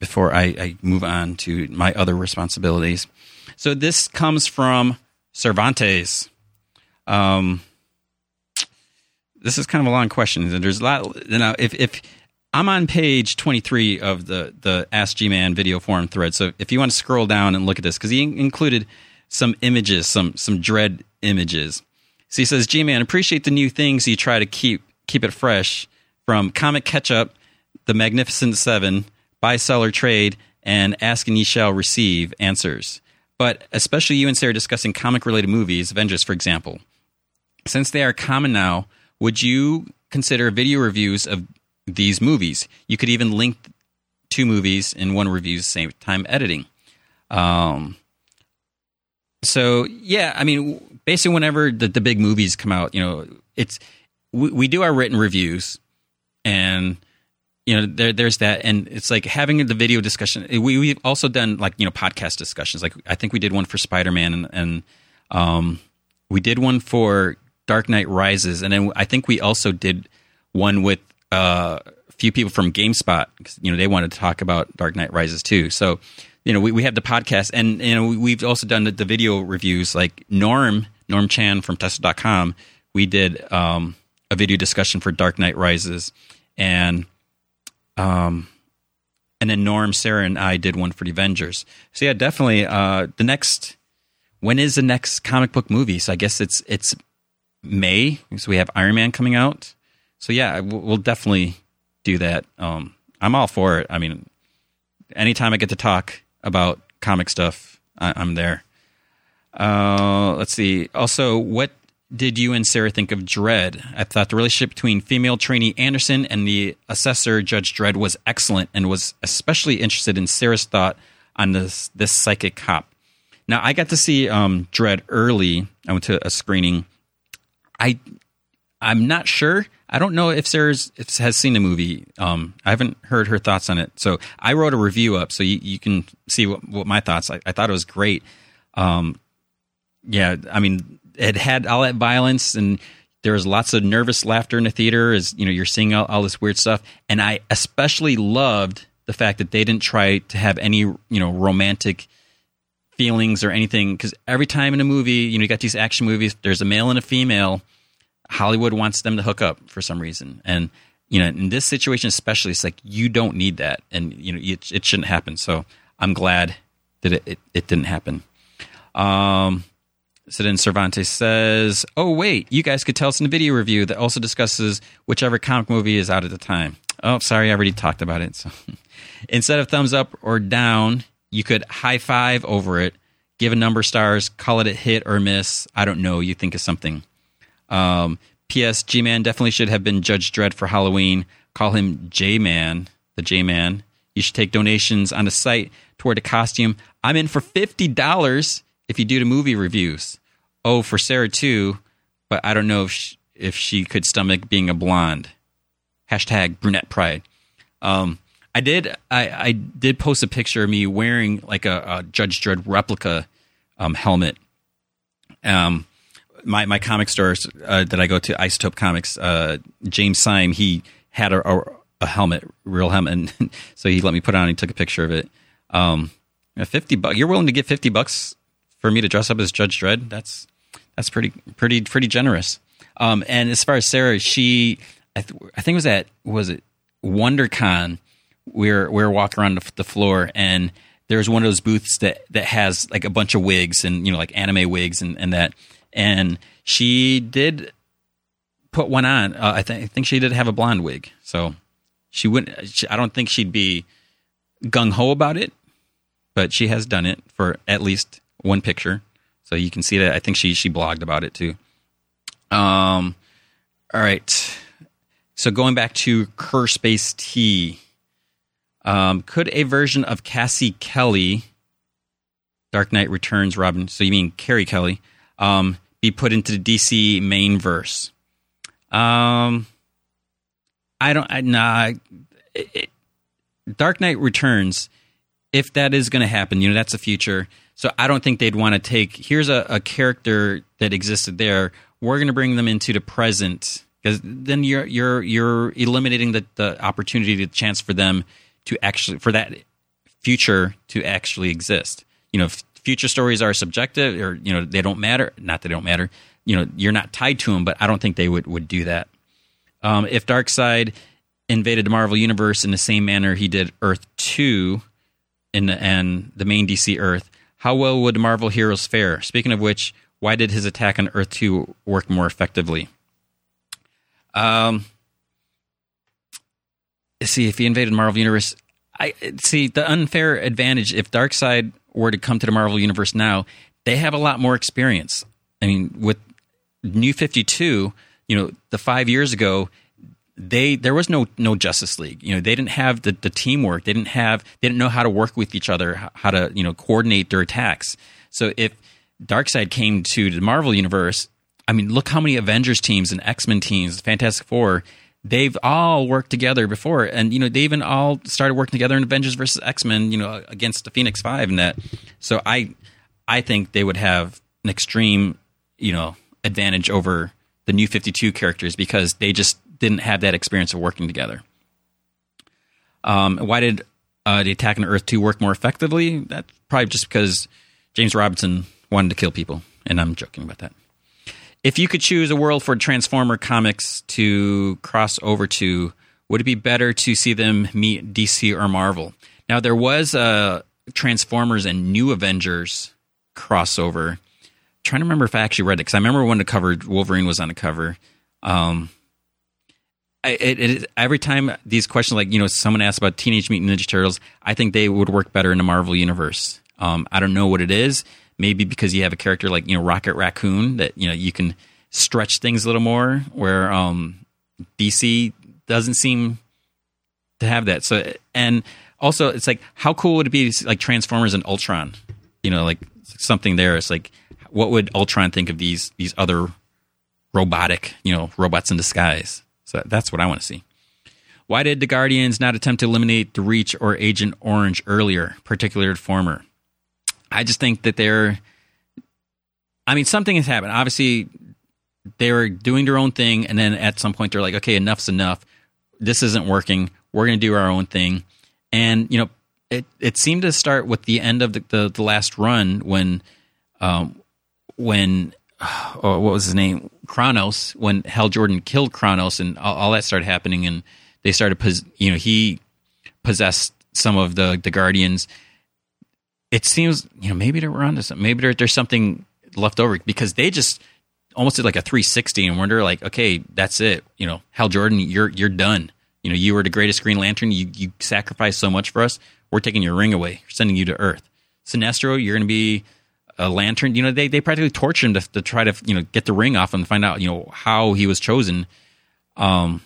before I, I move on to my other responsibilities. So this comes from Cervantes. Um, this is kind of a long question. There's a lot. You know, if if I'm on page 23 of the the Ask G Man video forum thread. So if you want to scroll down and look at this, because he included some images, some some dread images. So he says, G Man, appreciate the new things you try to keep keep it fresh from comic catch up, the Magnificent Seven, buy, sell, or trade, and ask and ye shall receive answers. But especially you and Sarah discussing comic related movies, Avengers, for example. Since they are common now, would you consider video reviews of these movies? You could even link two movies in one review, same time editing. Um, so yeah, I mean, basically, whenever the, the big movies come out, you know, it's we, we do our written reviews, and you know, there, there's that, and it's like having the video discussion. We we've also done like you know podcast discussions. Like I think we did one for Spider Man, and, and um, we did one for Dark Knight Rises, and then I think we also did one with a few people from GameSpot. 'cause, You know, they wanted to talk about Dark Knight Rises too. So, you know, we, we have the podcast, and you know, we- we've also done the, the video reviews. Like Norm Norm Chan from Tested.com, we did um, a video discussion for Dark Knight Rises, and um, and then Norm, Sarah, and I did one for the Avengers. So yeah, definitely. Uh, the next when is the next comic book movie? So I guess it's it's May. So we have Iron Man coming out. So yeah, we'll definitely do that. Um, I'm all for it. I mean, anytime I get to talk about comic stuff, I, I'm there. Uh, let's see. Also, what did you and Sarah think of Dredd? I thought the relationship between female trainee Anderson and the assessor Judge Dredd was excellent, and was especially interested in Sarah's thought on this this psychic cop. Now, I got to see um, Dredd early. I went to a screening. I I'm not sure. I don't know if Sarah's if has seen the movie. Um, I haven't heard her thoughts on it. So I wrote a review up, so you, you can see what, what my thoughts. I, I thought it was great. Um, yeah, I mean, it had all that violence, and there was lots of nervous laughter in the theater. As you know, you're seeing all, all this weird stuff, and I especially loved the fact that they didn't try to have any you know romantic feelings or anything because every time in a movie, you know, you got these action movies, there's a male and a female. Hollywood wants them to hook up for some reason, and you know, in this situation especially, it's like you don't need that, and you know, it, it shouldn't happen. So I'm glad that it, it, it didn't happen. Um, so then Cervantes says, "Oh wait, you guys could tell us in the video review that also discusses whichever comic movie is out at the time." Oh, sorry, I already talked about it. So instead of thumbs up or down, you could high five over it, give a number stars, call it a hit or miss. I don't know. You think of something. Um, P.S. G Man definitely should have been Judge Dredd for Halloween. Call him J Man, the J Man. You should take donations on the site toward a costume. I'm in for fifty dollars if you do the movie reviews. Oh, for Sarah too, but I don't know if she, if she could stomach being a blonde. Hashtag brunette pride. Um, I did. I, I did post a picture of me wearing like a, a Judge Dredd replica um, helmet. Um, my my comic stores uh, that I go to, Isotope Comics, uh, James Sime, he had a, a, a helmet, real helmet, and so he let me put it on. He took a picture of it. Um, fifty bucks. You're willing to give fifty bucks for me to dress up as Judge Dredd? That's that's pretty pretty pretty generous. Um, and as far as Sarah, she I, th- I think it was at was it WonderCon. We were we were walking around the, the floor and there's one of those booths that that has like a bunch of wigs and you know like anime wigs and, and that and she did put one on. Uh, I, th- I think she did have a blonde wig, so she wouldn't. She, I don't think she'd be gung ho about it, but she has done it for at least one picture, so you can see that. I think she she blogged about it too. Um, all right. So going back to Kerr Space T, um, could a version of Cassie Kelly, Dark Knight Returns Robin, so you mean Carrie Kelly, um, be put into the DC main verse? Um, I don't. I, nah. It, it, Dark Knight Returns, if that is going to happen, you know that's the future. So I don't think they'd want to take. Here's a, a character that existed there. We're going to bring them into the present because then you're you're you're eliminating the, the opportunity, the chance for them to actually for that future to actually exist. You know, future stories are subjective, or you know they don't matter. Not that they don't matter. You know, you're not tied to them, but I don't think they would would do that. Um, if Darkseid invaded the Marvel universe in the same manner he did Earth Two, in the, and the main DC Earth, how well would Marvel heroes fare? Speaking of which, why did his attack on Earth Two work more effectively? Um, see if he invaded Marvel Universe. I see the unfair advantage if Darkseid were to come to the Marvel Universe now, they have a lot more experience. I mean, with New Fifty Two, you know, the five years ago, they there was no no Justice League. You know, they didn't have the, the teamwork. They didn't have they didn't know how to work with each other, how to you know coordinate their attacks. So if Darkseid came to the Marvel Universe, I mean, look how many Avengers teams and X Men teams, Fantastic Four, they've all worked together before, and you know they even all started working together in Avengers versus X Men, you know, against the Phoenix Five and that. So I, I think they would have an extreme, you know, advantage over the new Fifty Two characters because they just didn't have that experience of working together. Um, why did uh, the Attack on Earth Two work more effectively? That's probably just because James Robinson wanted to kill people, and I'm joking about that if you could choose a world for Transformer comics to cross over to, would it be better to see them meet DC or Marvel? Now, there was a Transformers and New Avengers crossover. I'm trying to remember if I actually read it because I remember when the cover Wolverine was on the cover. Um, it, it, every time these questions, like you know, someone asks about Teenage Mutant Ninja Turtles, I think they would work better in the Marvel universe. Um, I don't know what it is maybe because you have a character like you know Rocket Raccoon that you know you can stretch things a little more where um, DC doesn't seem to have that. So and also it's like how cool would it be like Transformers and Ultron? You know, like something there. It's like what would Ultron think of these these other robotic, you know, robots in disguise? So that's what I want to see. Why did the Guardians not attempt to eliminate the Reach or Agent Orange earlier, particularly former? I just think that they're. I mean, something has happened. Obviously, they were doing their own thing, and then at some point they're like, "Okay, enough's enough. This isn't working. We're going to do our own thing." And you know, it it seemed to start with the end of the the, the last run when, um, when, oh, what was his name, Kronos, when Hal Jordan killed Kronos, and all, all that started happening, and they started, you know, he possessed some of the the Guardians it seems you know maybe they're onto something. Maybe there, there's something left over because they just almost did like a 360 and wonder like, okay, that's it. You know, Hal Jordan, you're you're done. You know, you were the greatest Green Lantern. You you sacrificed so much for us. We're taking your ring away. We're sending you to Earth. Sinestro, you're going to be a lantern. You know, they they practically tortured him to, to try to you know get the ring off and find out you know how he was chosen. Um,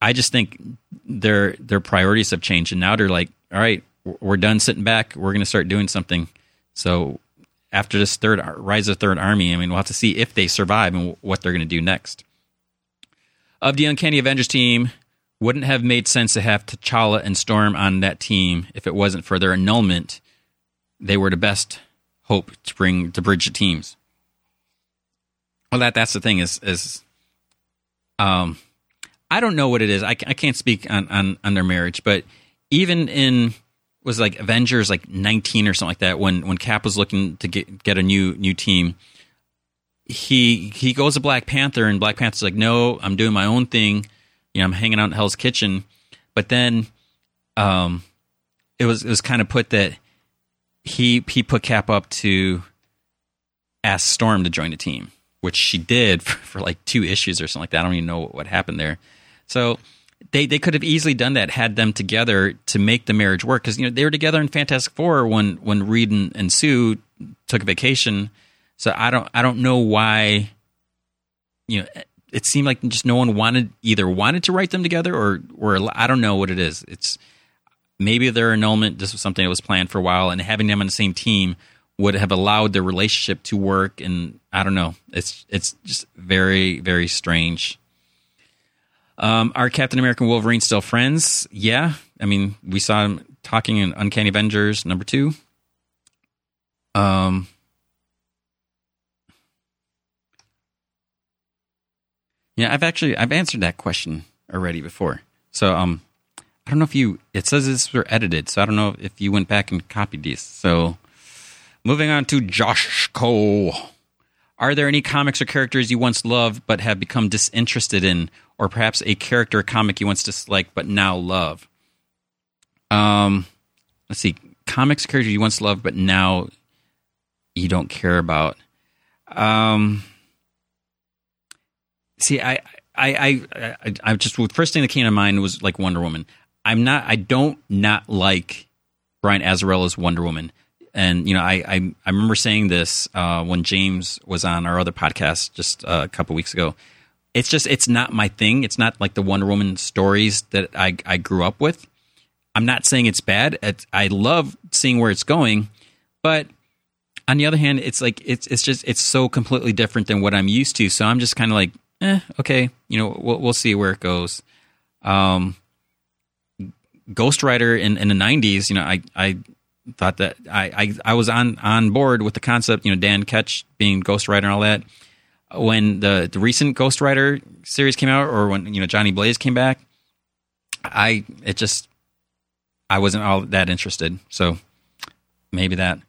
I just think their their priorities have changed, and now they're like, all right, we're done sitting back. We're going to start doing something. So after this third rise of third army, I mean, we'll have to see if they survive and what they're going to do next. Of the Uncanny Avengers team, wouldn't have made sense to have T'Challa and Storm on that team if it wasn't for their annulment. They were the best hope to bring to bridge the teams. Well, that that's the thing is is, um, I don't know what it is. I, I can't speak on, on on their marriage, but even in was like Avengers like 19 or something like that when when Cap was looking to get get a new new team. He he goes to Black Panther and Black Panther's like, "No, I'm doing my own thing. You know, I'm hanging out in Hell's Kitchen." But then um it was it was kind of put that he he put Cap up to ask Storm to join the team, which she did for, for like two issues or something like that. I don't even know what, what happened there. So they they could have easily done that had them together to make the marriage work because you know they were together in Fantastic Four when when Reed and, and Sue took a vacation. So I don't I don't know why you know it seemed like just no one wanted either wanted to write them together or or I don't know what it is. It's maybe their annulment. This was something that was planned for a while, and having them on the same team would have allowed their relationship to work. And I don't know. It's it's just very very strange. Um, are Captain America and Wolverine still friends? Yeah. I mean, we saw him talking in Uncanny Avengers number two. Um, yeah, I've actually I've answered that question already before. So um, I don't know if you. It says this were edited, so I don't know if you went back and copied these. So moving on to Josh Cole. Are there any comics or characters you once loved but have become disinterested in, or perhaps a character comic you once disliked but now love? Um, let's see, comics character you once loved but now you don't care about. Um, see, I, I, I, I, I just the first thing that came to mind was like Wonder Woman. I'm not, I don't not like Brian Azzarello's Wonder Woman and you know, I I, I remember saying this uh, when James was on our other podcast just uh, a couple weeks ago. It's just it's not my thing. It's not like the Wonder Woman stories that I I grew up with. I'm not saying it's bad. It's, I love seeing where it's going, but on the other hand, it's like it's it's just it's so completely different than what I'm used to. So I'm just kind of like, eh, okay, you know, we'll, we'll see where it goes. Um, Ghost Rider in, in the '90s, you know, I I thought that I, I, I was on on board with the concept. You know, Dan Ketch being Ghost Rider and all that. When the the recent Ghost Rider series came out, or when you know Johnny Blaze came back, I it just I wasn't all that interested. So maybe that.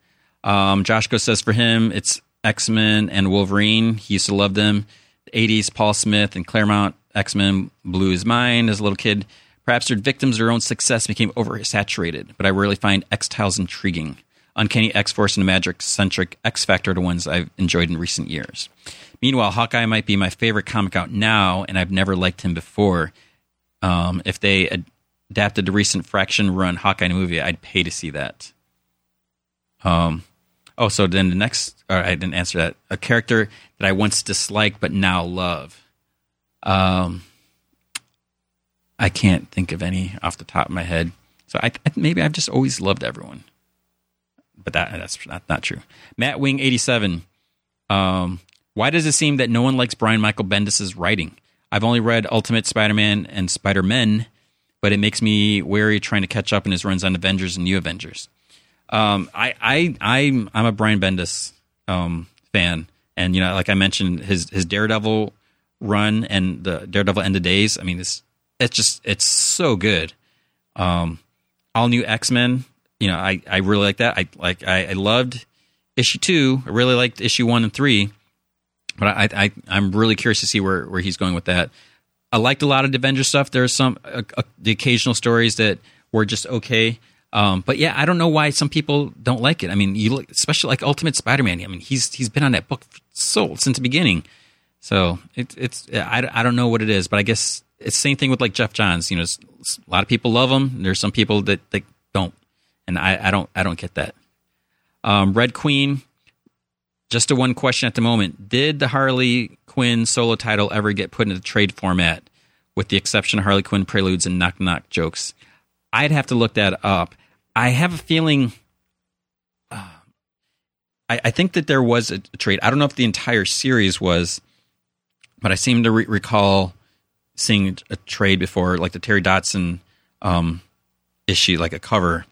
Um, says for him, it's X Men and Wolverine. He used to love them. The 80s, Paul Smith and Claremont X Men blew his mind as a little kid. Perhaps their victims of their own success became oversaturated, but I really find X-Tiles intriguing. Uncanny X-Force and the magic-centric X-Factor are the ones I've enjoyed in recent years. Meanwhile, Hawkeye might be my favorite comic out now, and I've never liked him before. Um, if they ad- adapted the recent Fraction run Hawkeye movie, I'd pay to see that. Um, oh, so then the next, or I didn't answer that. A character that I once disliked but now love. Um, I can't think of any off the top of my head. So I, maybe I've just always loved everyone, but that that's not, not true. Matt Wing eighty seven. Um, why does it seem that no one likes Brian Michael Bendis's writing? I've only read Ultimate Spider Man and Spider Men, but it makes me wary trying to catch up in his runs on Avengers and New Avengers. Um, I I I'm I'm a Brian Bendis um, fan, and you know, like I mentioned, his his Daredevil run and the Daredevil End of Days. I mean, it's it's just it's so good. Um, all new X Men. You know, I, I really like that. I like I, I loved issue two. I really liked issue one and three, but I, I I'm really curious to see where where he's going with that. I liked a lot of Avenger stuff. There's some uh, uh, the occasional stories that were just okay. Um, but yeah, I don't know why some people don't like it. I mean, you look, especially like Ultimate Spider-Man. I mean, he's he's been on that book so since the beginning. So it, it's I, I don't know what it is, but I guess it's the same thing with like Geoff Johns. You know, a lot of people love him. There's some people that, that don't, and I, I don't I don't get that. Um, Red Queen. Just a one question at the moment: Did the Harley Quinn solo title ever get put into trade format, with the exception of Harley Quinn preludes and knock knock jokes? I'd have to look that up. I have a feeling. Uh, I, I, think that there was a trade. I don't know if the entire series was, but I seem to re- recall seeing a trade before, like the Terry Dodson um, issue, like a cover.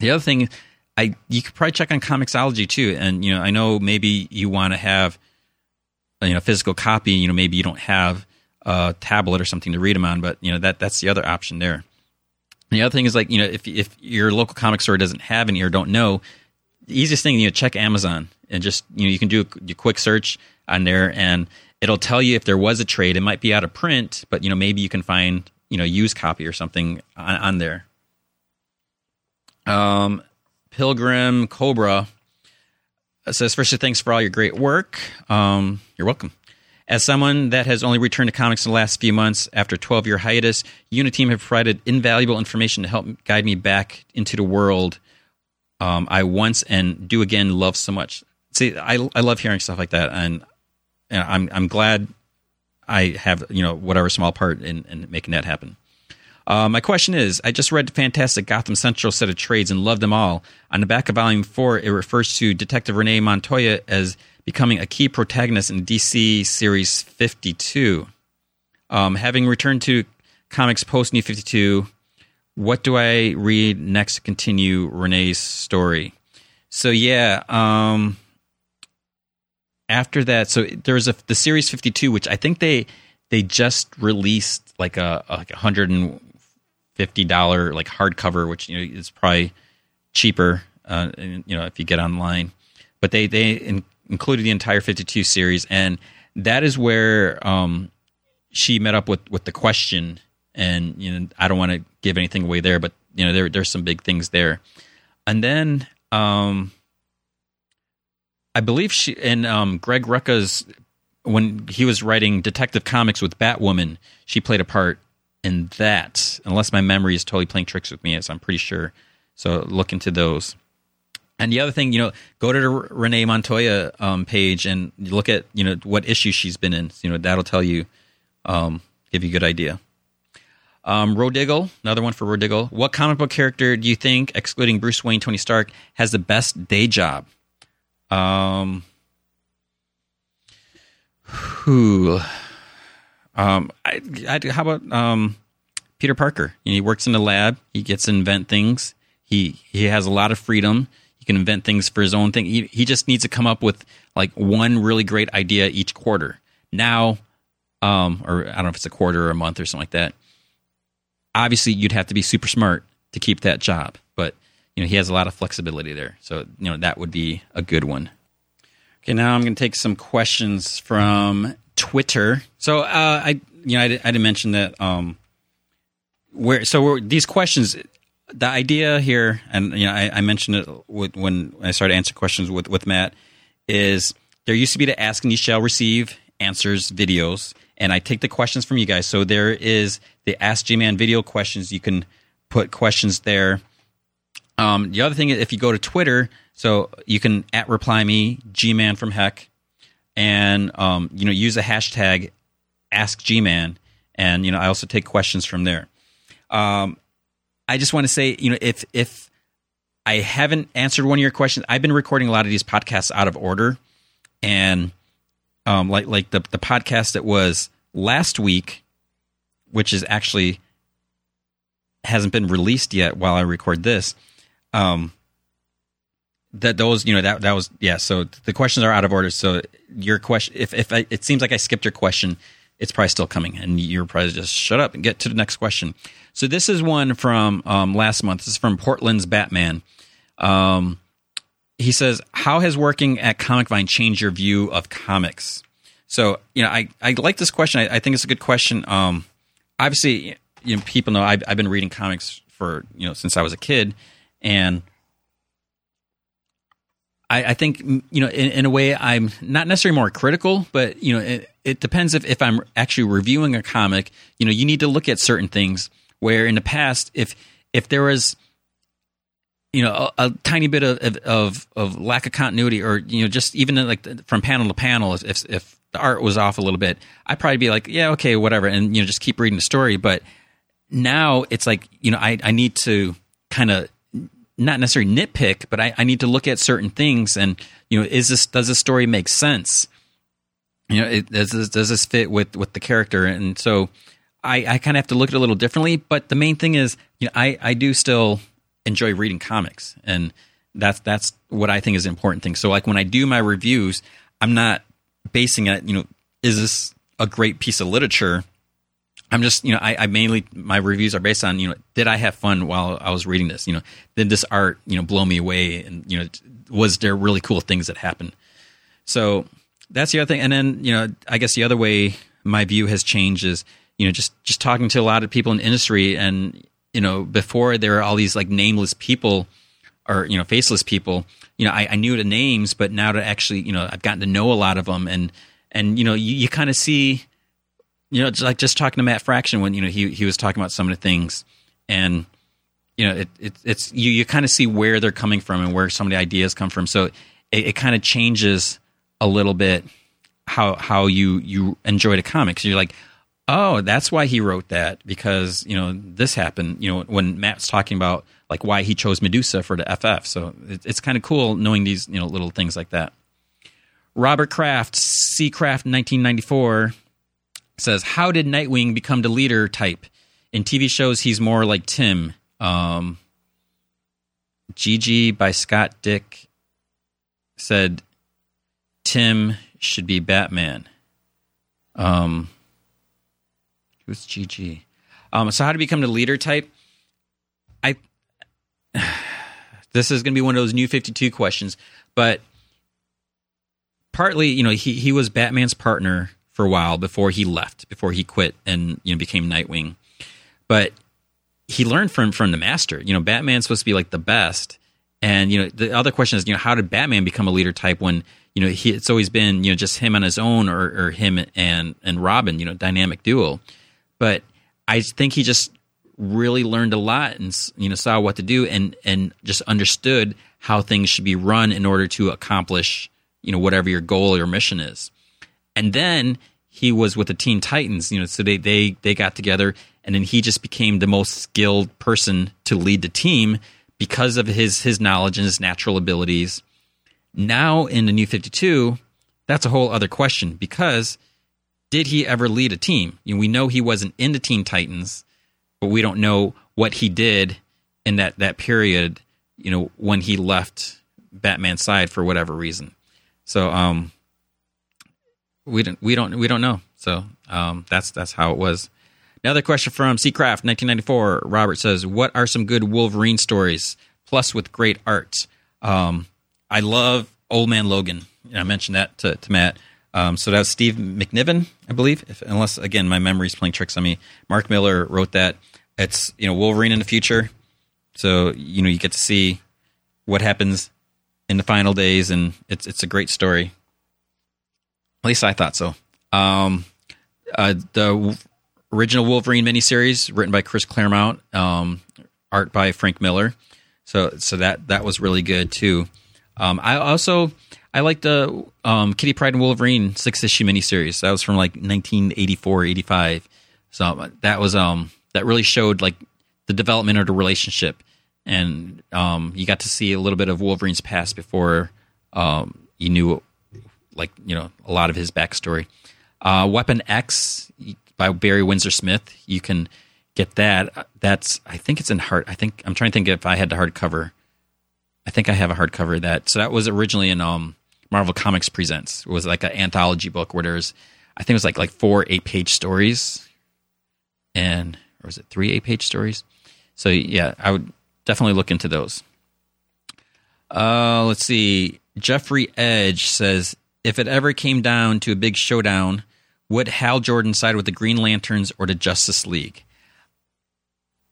The other thing, I you could probably check on Comixology too, and you know I know maybe you want to have you know physical copy. You know maybe you don't have a tablet or something to read them on, but you know that that's the other option there. And the other thing is like you know if if your local comic store doesn't have any or don't know, the easiest thing you know check Amazon and just you know you can do a, a quick search on there and it'll tell you if there was a trade. It might be out of print, but you know maybe you can find you know used copy or something on, on there. Um, Pilgrim Cobra. It says, firstly, thanks for all your great work. Um, you're welcome. As someone that has only returned to comics in the last few months after a 12 year hiatus, you and Uniteam have provided invaluable information to help guide me back into the world um, I once and do again love so much. See, I, I love hearing stuff like that, and, and I'm I'm glad I have you know whatever small part in, in making that happen. Uh, my question is I just read the fantastic Gotham Central set of trades and loved them all. On the back of volume four, it refers to Detective Renee Montoya as becoming a key protagonist in DC Series 52. Um, having returned to comics post New 52, what do I read next to continue Renee's story? So, yeah, um, after that, so there's a the Series 52, which I think they they just released like a, a like a hundred and fifty dollar like hardcover, which you know is probably cheaper, uh, you know, if you get online. But they they in, included the entire fifty two series, and that is where um, she met up with with the question. And you know, I don't want to give anything away there, but you know, there there's some big things there. And then um, I believe she and um, Greg Rucka's when he was writing Detective Comics with Batwoman, she played a part in that, unless my memory is totally playing tricks with me, as I'm pretty sure. So look into those. And the other thing, you know, go to the Renee Montoya um, page and look at you know what issue she's been in. You know that'll tell you, um, give you a good idea. Um, Rodiggle, another one for Rodiggle. What comic book character do you think, excluding Bruce Wayne, Tony Stark, has the best day job? Um, who? Um, I, I, how about um, Peter Parker? You know, he works in the lab. He gets to invent things. He he has a lot of freedom. He can invent things for his own thing. He he just needs to come up with like one really great idea each quarter. Now, um, or I don't know if it's a quarter or a month or something like that. Obviously, you'd have to be super smart to keep that job, but you know he has a lot of flexibility there. So you know that would be a good one. Okay, now I'm going to take some questions from Twitter. So uh, I, you know, I, I didn't mention that. Um, where so these questions, the idea here, and you know, I, I mentioned it with, when I started answering questions with with Matt, is there used to be the ask and you shall receive answers videos, and I take the questions from you guys. So there is the Ask G Man video questions. You can put questions there. Um, the other thing, if you go to Twitter, so you can at reply me G Man from Heck and um, you know use a hashtag ask AskGman, and you know I also take questions from there. Um, I just want to say, you know, if if I haven't answered one of your questions, I've been recording a lot of these podcasts out of order, and um, like like the the podcast that was last week, which is actually hasn't been released yet while I record this. Um, that those you know that that was yeah so the questions are out of order. So your question if if I, it seems like i skipped your question it's probably still coming and you're probably just shut up and get to the next question. So this is one from um, last month. This is from portland's batman. Um, he says how has working at comic vine changed your view of comics? So you know i, I like this question. I, I think it's a good question. Um, obviously you know people know I've, I've been reading comics for you know since i was a kid and I, I think you know in, in, a way I'm not necessarily more critical, but you know it, it, depends if if I'm actually reviewing a comic. You know, you need to look at certain things where in the past, if if there was you know a, a tiny bit of, of, of lack of continuity, or you know just even like from panel to panel, if if the art was off a little bit, I'd probably be like, yeah, okay, whatever, and you know just keep reading the story. But now it's like you know I I need to kind of not necessarily nitpick, but I, I need to look at certain things and you know, is this does this story make sense? You know, it, does this does this fit with with the character? And so I, I kind of have to look at it a little differently. But the main thing is, you know, I I do still enjoy reading comics, and that's that's what I think is an important thing. So like when I do my reviews, I'm not basing it, you know, is this a great piece of literature? I'm just, you know, I, I, mainly my reviews are based on, you know, did I have fun while I was reading this? You know, did this art, you know, blow me away? And you know, was there really cool things that happened? So that's the other thing. And then, you know, I guess the other way my view has changed is, you know, just just talking to a lot of people in industry, and you know, before there are all these like nameless people or you know faceless people. You know, I, I knew the names, but now to actually you know I've gotten to know a lot of them, and and you know you, you kind of see, you know, like just talking to Matt Fraction when you know he he was talking about some of the things, and you know it, it it's you you kind of see where they're coming from and where some of the ideas come from. So it, it kind of changes a little bit how how you you enjoy the comics. You're like, oh, that's why he wrote that because you know this happened. You know when Matt's talking about like why he chose Medusa for the FF. So it, it's kind of cool knowing these you know little things like that. Robert Kraft, C. Kraft, 1994, says, "How did Nightwing become the leader type? In TV shows, he's more like Tim." Um, GG by Scott Dick said, "Tim should be Batman." Um, who's GG? Um, so how to become the leader type? I this is going to be one of those new 52 questions, but partly, you know, he he was Batman's partner for a while before he left, before he quit and you know became Nightwing. But he learned from from the master. You know, Batman's supposed to be like the best. And you know, the other question is, you know, how did Batman become a leader type when you know he, it's always been you know just him on his own or, or him and and Robin, you know, dynamic duo. But I think he just really learned a lot and you know saw what to do and and just understood how things should be run in order to accomplish you know whatever your goal or mission is. And then he was with the Teen Titans, you know, so they they they got together and then he just became the most skilled person to lead the team because of his his knowledge and his natural abilities. Now in the New 52, that's a whole other question because did he ever lead a team? You know, we know he wasn't in the Teen Titans, but we don't know what he did in that that period, you know, when he left Batman's side for whatever reason. So um we don't we don't we don't know. So um that's that's how it was. Another question from Seacraft, 1994. Robert says, "What are some good Wolverine stories, plus with great art?" Um, I love Old Man Logan. I mentioned that to, to Matt. Um, so that was Steve McNiven, I believe. If, unless again my memory's playing tricks on me. Mark Millar wrote that. It's you know Wolverine in the future. So you know you get to see what happens in the final days, and it's it's a great story. At least I thought so. Um, uh, the original Wolverine miniseries, written by Chris Claremont, um, art by Frank Miller. So so that that was really good too. Um, I also I like the um, Kitty Pryde and Wolverine six issue miniseries. That was from like 1984, 85. So that was um that really showed like the development of the relationship, and um, you got to see a little bit of Wolverine's past before um, you knew like you know a lot of his backstory. Uh, Weapon X by Barry Windsor Smith. You can get that. That's I think it's in hard. I think I'm trying to think if I had the hardcover. I think I have a hardcover of that. So that was originally in um, Marvel Comics Presents. It was like an anthology book where there's I think it was like like four eight page stories, and or was it three eight page stories? So yeah, I would definitely look into those. Uh, let's see. Jeffrey Edge says if it ever came down to a big showdown, would Hal Jordan side with the Green Lanterns or the Justice League?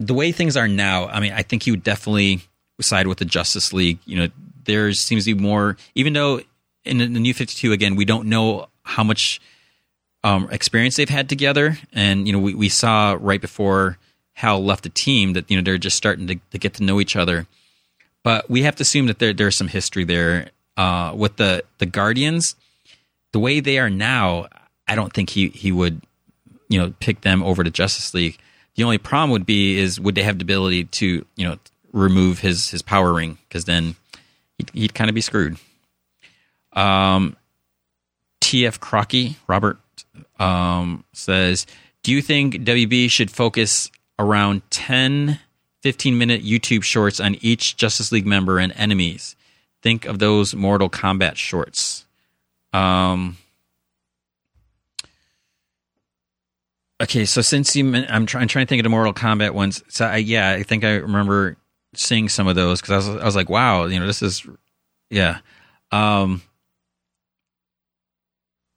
The way things are now, I mean, I think he would definitely side with the Justice League. You know, there seems to be more, even though in the New 52, again, we don't know how much um, experience they've had together. And, you know, we, we saw right before Hal left the team that, you know, they're just starting to, to get to know each other. But we have to assume that there, there's some history there. Uh, with the, the Guardians, the way they are now, I don't think he, he would, you know, pick them over to Justice League. The only problem would be is would they have the ability to, you know, remove his his power ring because then he'd, he'd kind of be screwed. Um, T.F. Crocky, Robert um, says, Do you think WB should focus around 10, 15 minute YouTube shorts on each Justice League member and enemies? Think of those Mortal Kombat shorts. Um, okay, so since you, I'm, try, I'm trying to think of the Mortal Kombat ones. So I, yeah, I think I remember seeing some of those because I was, I was like, wow, you know, this is, yeah. Um,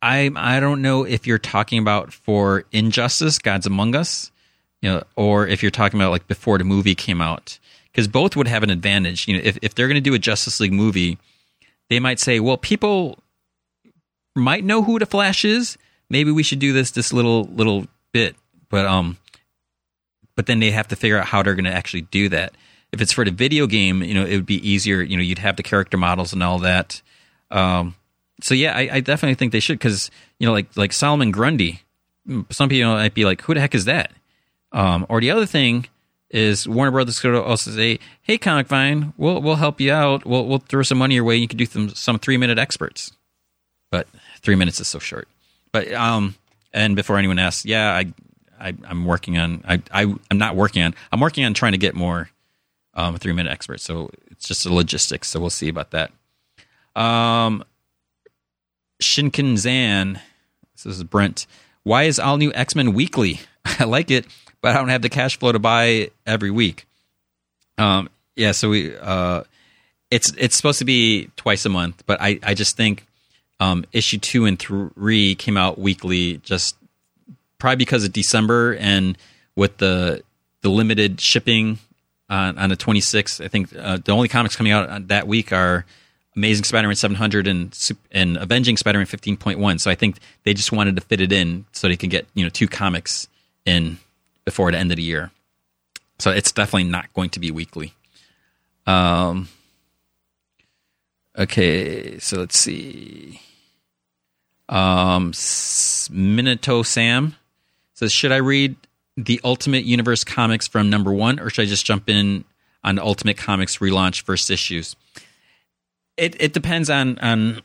I I don't know if you're talking about for Injustice, Gods Among Us, you know, or if you're talking about like before the movie came out. because both would have an advantage. You know, if if they're going to do a Justice League movie, they might say, well, people might know who the Flash is. Maybe we should do this this little little bit, but um, but then they have to figure out how they're going to actually do that. If it's for the video game, you know, it would be easier. You know, you'd have the character models and all that. Um, so yeah, I, I definitely think they should because you know, like like Solomon Grundy. Some people might be like, "Who the heck is that?" Um, or the other thing is Warner Brothers could also say, "Hey, Comic Vine, we'll we'll help you out. We'll we'll throw some money your way. You can do some some three minute experts." But three minutes is so short. But um, and before anyone asks, yeah, I, I am working on I I am not working on I'm working on trying to get more um three minute experts. So it's just a logistics. So we'll see about that. Um, Shinken Zan, this is Brent. Why is all new X Men weekly? I like it, but I don't have the cash flow to buy every week. Um, yeah, so we uh, it's it's supposed to be twice a month, but I I just think um, issue two and three came out weekly, just probably because of December and with the the limited shipping on, on the 26th. I think uh, the only comics coming out that week are Amazing Spider-Man 700 and and Avenging Spider-Man 15.1. So I think they just wanted to fit it in so they could get you know two comics in before the end of the year. So it's definitely not going to be weekly. Um. Okay, so let's see. Um, Minato Sam says, "Should I read the Ultimate Universe comics from number one, or should I just jump in on Ultimate Comics relaunch first issues?" It it depends on on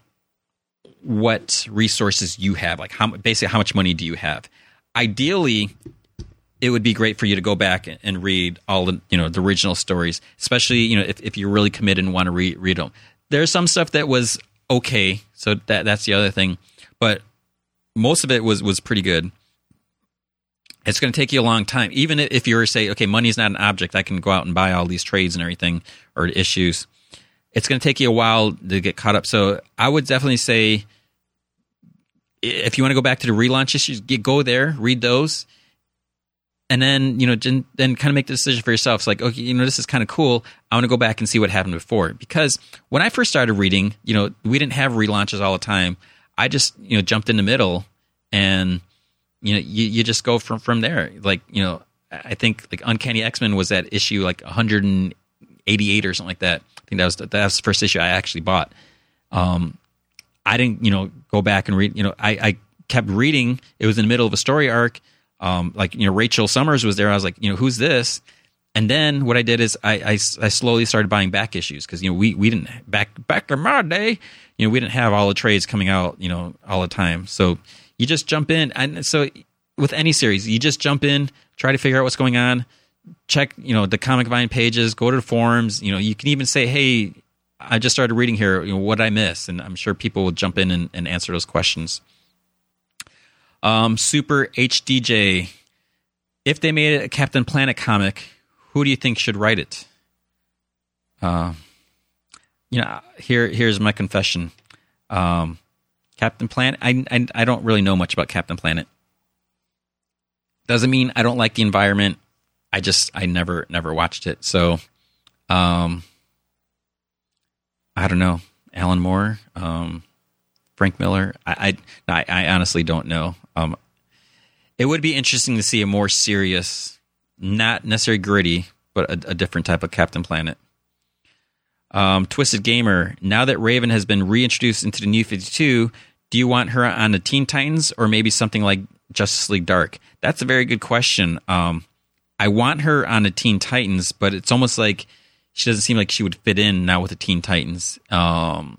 what resources you have. Like how basically how much money do you have? Ideally, it would be great for you to go back and read all the you know the original stories, especially you know if, if you're really committed and want to read read them. There's some stuff that was okay, so that that's the other thing, but most of it was was pretty good. It's going to take you a long time, even if you're say, okay, money is not an object. I can go out and buy all these trades and everything or issues it's going to take you a while to get caught up. So I would definitely say if you want to go back to the relaunch issues, go there, read those, and then you know then, kind of make the decision for yourself. It's like okay, you know this is kind of cool. I want to go back and see what happened before because when I first started reading, you know we didn't have relaunches all the time. I just you know jumped in the middle and you know you, you just go from from there. Like you know I think like Uncanny X Men was that issue like 188 or something like that I think that was the, that was the first issue I actually bought. Um, I didn't, you know, go back and read. You know, I, I kept reading. It was in the middle of a story arc. Um, like you know, Rachel Summers was there. I was like, you know, who's this? And then what I did is I, I, I slowly started buying back issues because you know we we didn't back back in my day, you know, we didn't have all the trades coming out, you know, all the time. So you just jump in, and so with any series, you just jump in, try to figure out what's going on check you know the comic vine pages go to the forums you know you can even say hey i just started reading here you know what i miss and i'm sure people will jump in and, and answer those questions um, super hdj if they made a captain planet comic who do you think should write it uh, you know here here's my confession um, captain planet I, I i don't really know much about captain planet doesn't mean i don't like the environment I just I never never watched it. So, um, I don't know. Alan Moore, um, Frank Miller. I I, I honestly don't know. Um, it would be interesting to see a more serious, not necessarily gritty, but a, a different type of Captain Planet. Um, Twisted Gamer. Now that Raven has been reintroduced into the New Fifty Two, do you want her on the Teen Titans or maybe something like Justice League Dark? That's a very good question. Um, I want her on the Teen Titans, but it's almost like she doesn't seem like she would fit in now with the Teen Titans. Um,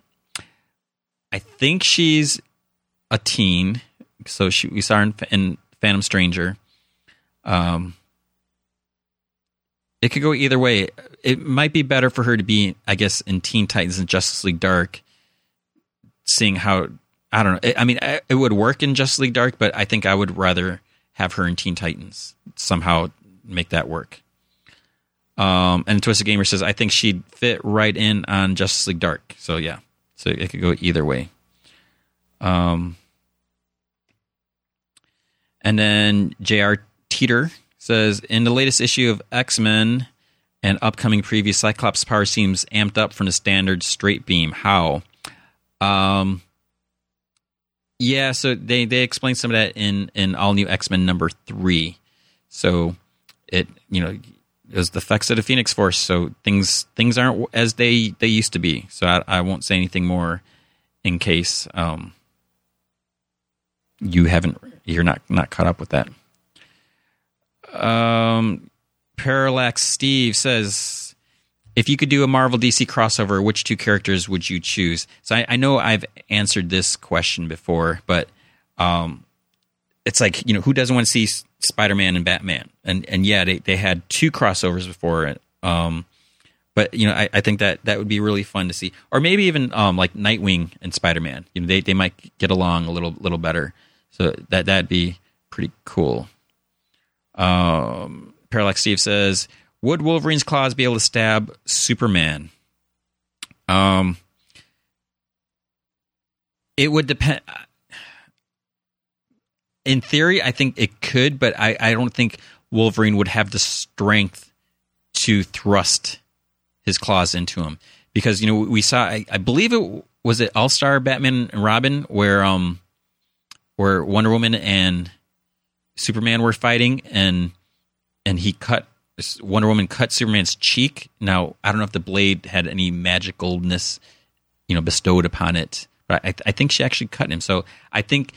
I think she's a teen, so she we saw her in, in Phantom Stranger. Um, it could go either way. It might be better for her to be, I guess, in Teen Titans and Justice League Dark. Seeing how I don't know. I mean, it would work in Justice League Dark, but I think I would rather have her in Teen Titans somehow make that work. Um, and Twisted Gamer says, I think she'd fit right in on Justice League Dark. So yeah, so it could go either way. Um, and then J.R. Teeter says, in the latest issue of X Men, and upcoming preview. Cyclops' power seems amped up from the standard straight beam. How? Um, yeah, so they they explain some of that in in all new X Men number three. So it you know it was the effects of the Phoenix Force. So things things aren't as they they used to be. So I, I won't say anything more in case um you haven't you're not not caught up with that. Um, Parallax Steve says, if you could do a Marvel DC crossover, which two characters would you choose? So I, I know I've answered this question before, but um, it's like you know who doesn't want to see Spider Man and Batman? And and yeah, they they had two crossovers before. Um, but you know, I, I think that that would be really fun to see, or maybe even um, like Nightwing and Spider Man. You know, they they might get along a little little better. So that that'd be pretty cool. Um, Parallax Steve says, "Would Wolverine's claws be able to stab Superman?" Um, it would depend. In theory, I think it could, but I, I don't think Wolverine would have the strength to thrust his claws into him because you know we saw. I, I believe it was it All Star Batman and Robin where um where Wonder Woman and Superman were fighting, and and he cut Wonder Woman cut Superman's cheek. Now I don't know if the blade had any magicalness, you know, bestowed upon it, but I, I think she actually cut him. So I think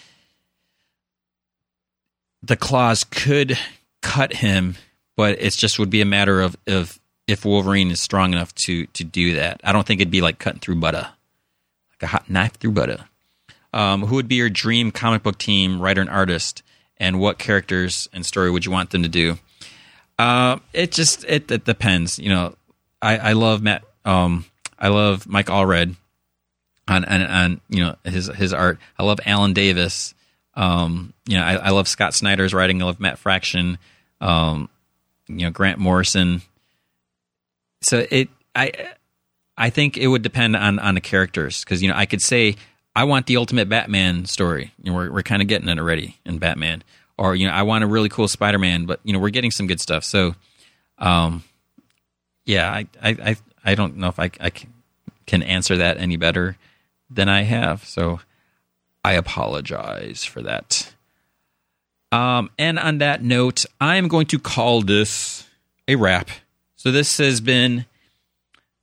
the claws could cut him, but it just would be a matter of of if Wolverine is strong enough to to do that. I don't think it'd be like cutting through butter, like a hot knife through butter. Um, who would be your dream comic book team, writer and artist, and what characters and story would you want them to do? Uh, it just it, it depends. You know, I, I love Matt. Um, I love Mike Allred on, on on you know his his art. I love Alan Davis. Um, you know, I, I love Scott Snyder's writing. I love Matt Fraction. Um, you know, Grant Morrison. So it I I think it would depend on on the characters because you know I could say I want the ultimate Batman story. You know, we're we're kind of getting it already in Batman. Or you know, I want a really cool Spider Man, but you know, we're getting some good stuff. So, um, yeah, I I I, I don't know if I I can answer that any better than I have. So, I apologize for that. Um, and on that note, I'm going to call this a wrap. So this has been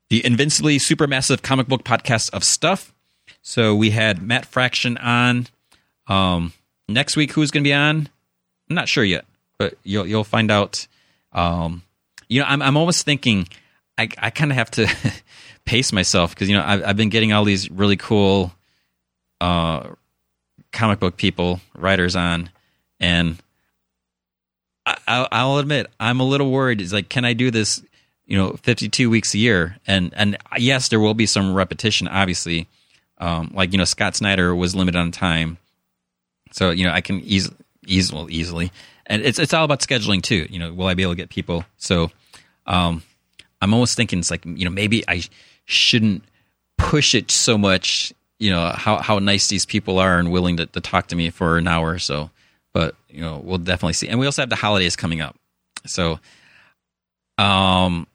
the Invincibly Supermassive Comic Book Podcast of Stuff. So we had Matt Fraction on. Um, next week, who's going to be on? I'm not sure yet, but you'll you'll find out. Um, you know, I'm I'm almost thinking I I kind of have to pace myself because you know I've, I've been getting all these really cool uh, comic book people writers on, and I, I'll admit I'm a little worried. Is like, can I do this? You know, 52 weeks a year, and and yes, there will be some repetition, obviously um, like you know, Scott Snyder was limited on time, so you know I can easily, easily, easily, and it's it's all about scheduling too. You know, will I be able to get people? So, um, I'm almost thinking it's like you know maybe I shouldn't push it so much. You know how how nice these people are and willing to, to talk to me for an hour or so. But you know we'll definitely see, and we also have the holidays coming up, so um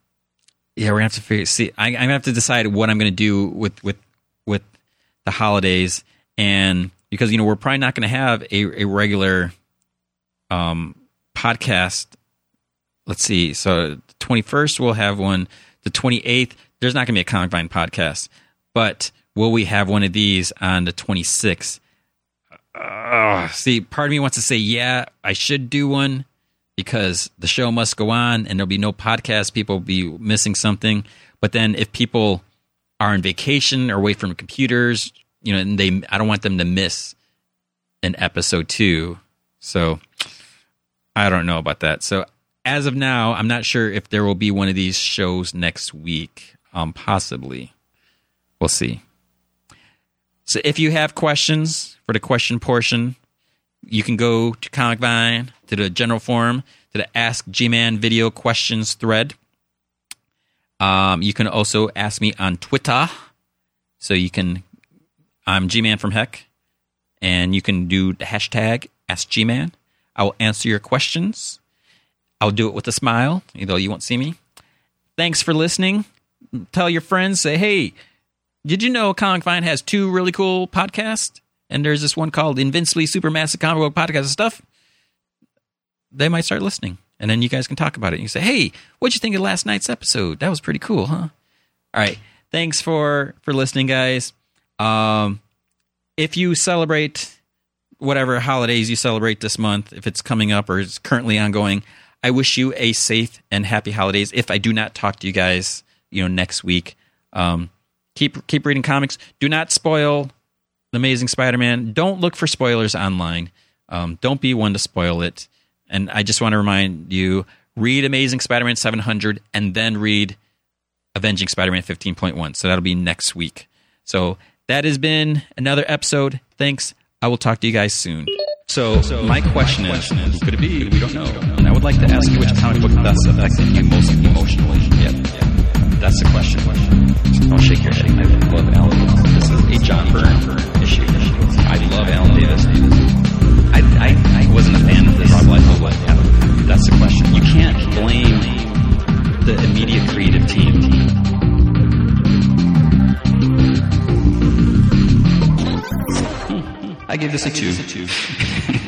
yeah, we're gonna have to figure, see. I, am gonna have to decide what I'm gonna do with with with the holidays, and because you know we're probably not going to have a, a regular um, podcast. Let's see. So the twenty first we'll have one. The twenty eighth there's not going to be a Comic Vine podcast, but will we have one of these on the twenty sixth? Uh, see, part of me wants to say, yeah, I should do one because the show must go on and there'll be no podcast. People will be missing something. But then if people are on vacation or away from computers, you know, and they I don't want them to miss an episode two. So I don't know about that. So as of now, I'm not sure if there will be one of these shows next week. Um, possibly. We'll see. So if you have questions for the question portion, you can go to Comic Vine, to the general forum, to the Ask G Man video questions thread. Um, you can also ask me on Twitter. So you can, I'm G Man from Heck, and you can do the hashtag Ask G Man. I will answer your questions. I'll do it with a smile, though you won't see me. thanks for listening. Tell your friends, say, hey, did you know Comic Vine has two really cool podcasts? And there's this one called Invincibly Supermassive Comic Book Podcast and stuff. They might start listening. And then you guys can talk about it. You say, hey, what'd you think of last night's episode? That was pretty cool, huh? All right. Thanks for for listening, guys. Um, if you celebrate whatever holidays you celebrate this month, if it's coming up or it's currently ongoing, I wish you a safe and happy holidays. If I do not talk to you guys, you know, next week, um, keep keep reading comics. Do not spoil the Amazing Spider-Man. Don't look for spoilers online. Um, don't be one to spoil it. And I just want to remind you: read Amazing Spider-Man 700, and then read Avenging Spider-Man 15.1. So that'll be next week. So that has been another episode. Thanks. I will talk to you guys soon. So, so my question is, who could it be? We don't know. And I would like to ask you which comic book thus affected you most emotionally. Yeah, that's the question. Don't shake your head. I love Alan Davis. This is a John Byrne issue. I love Alan Davis. I, I, wasn't a fan of this. That's the question. You can't blame the immediate creative team. I gave this a two.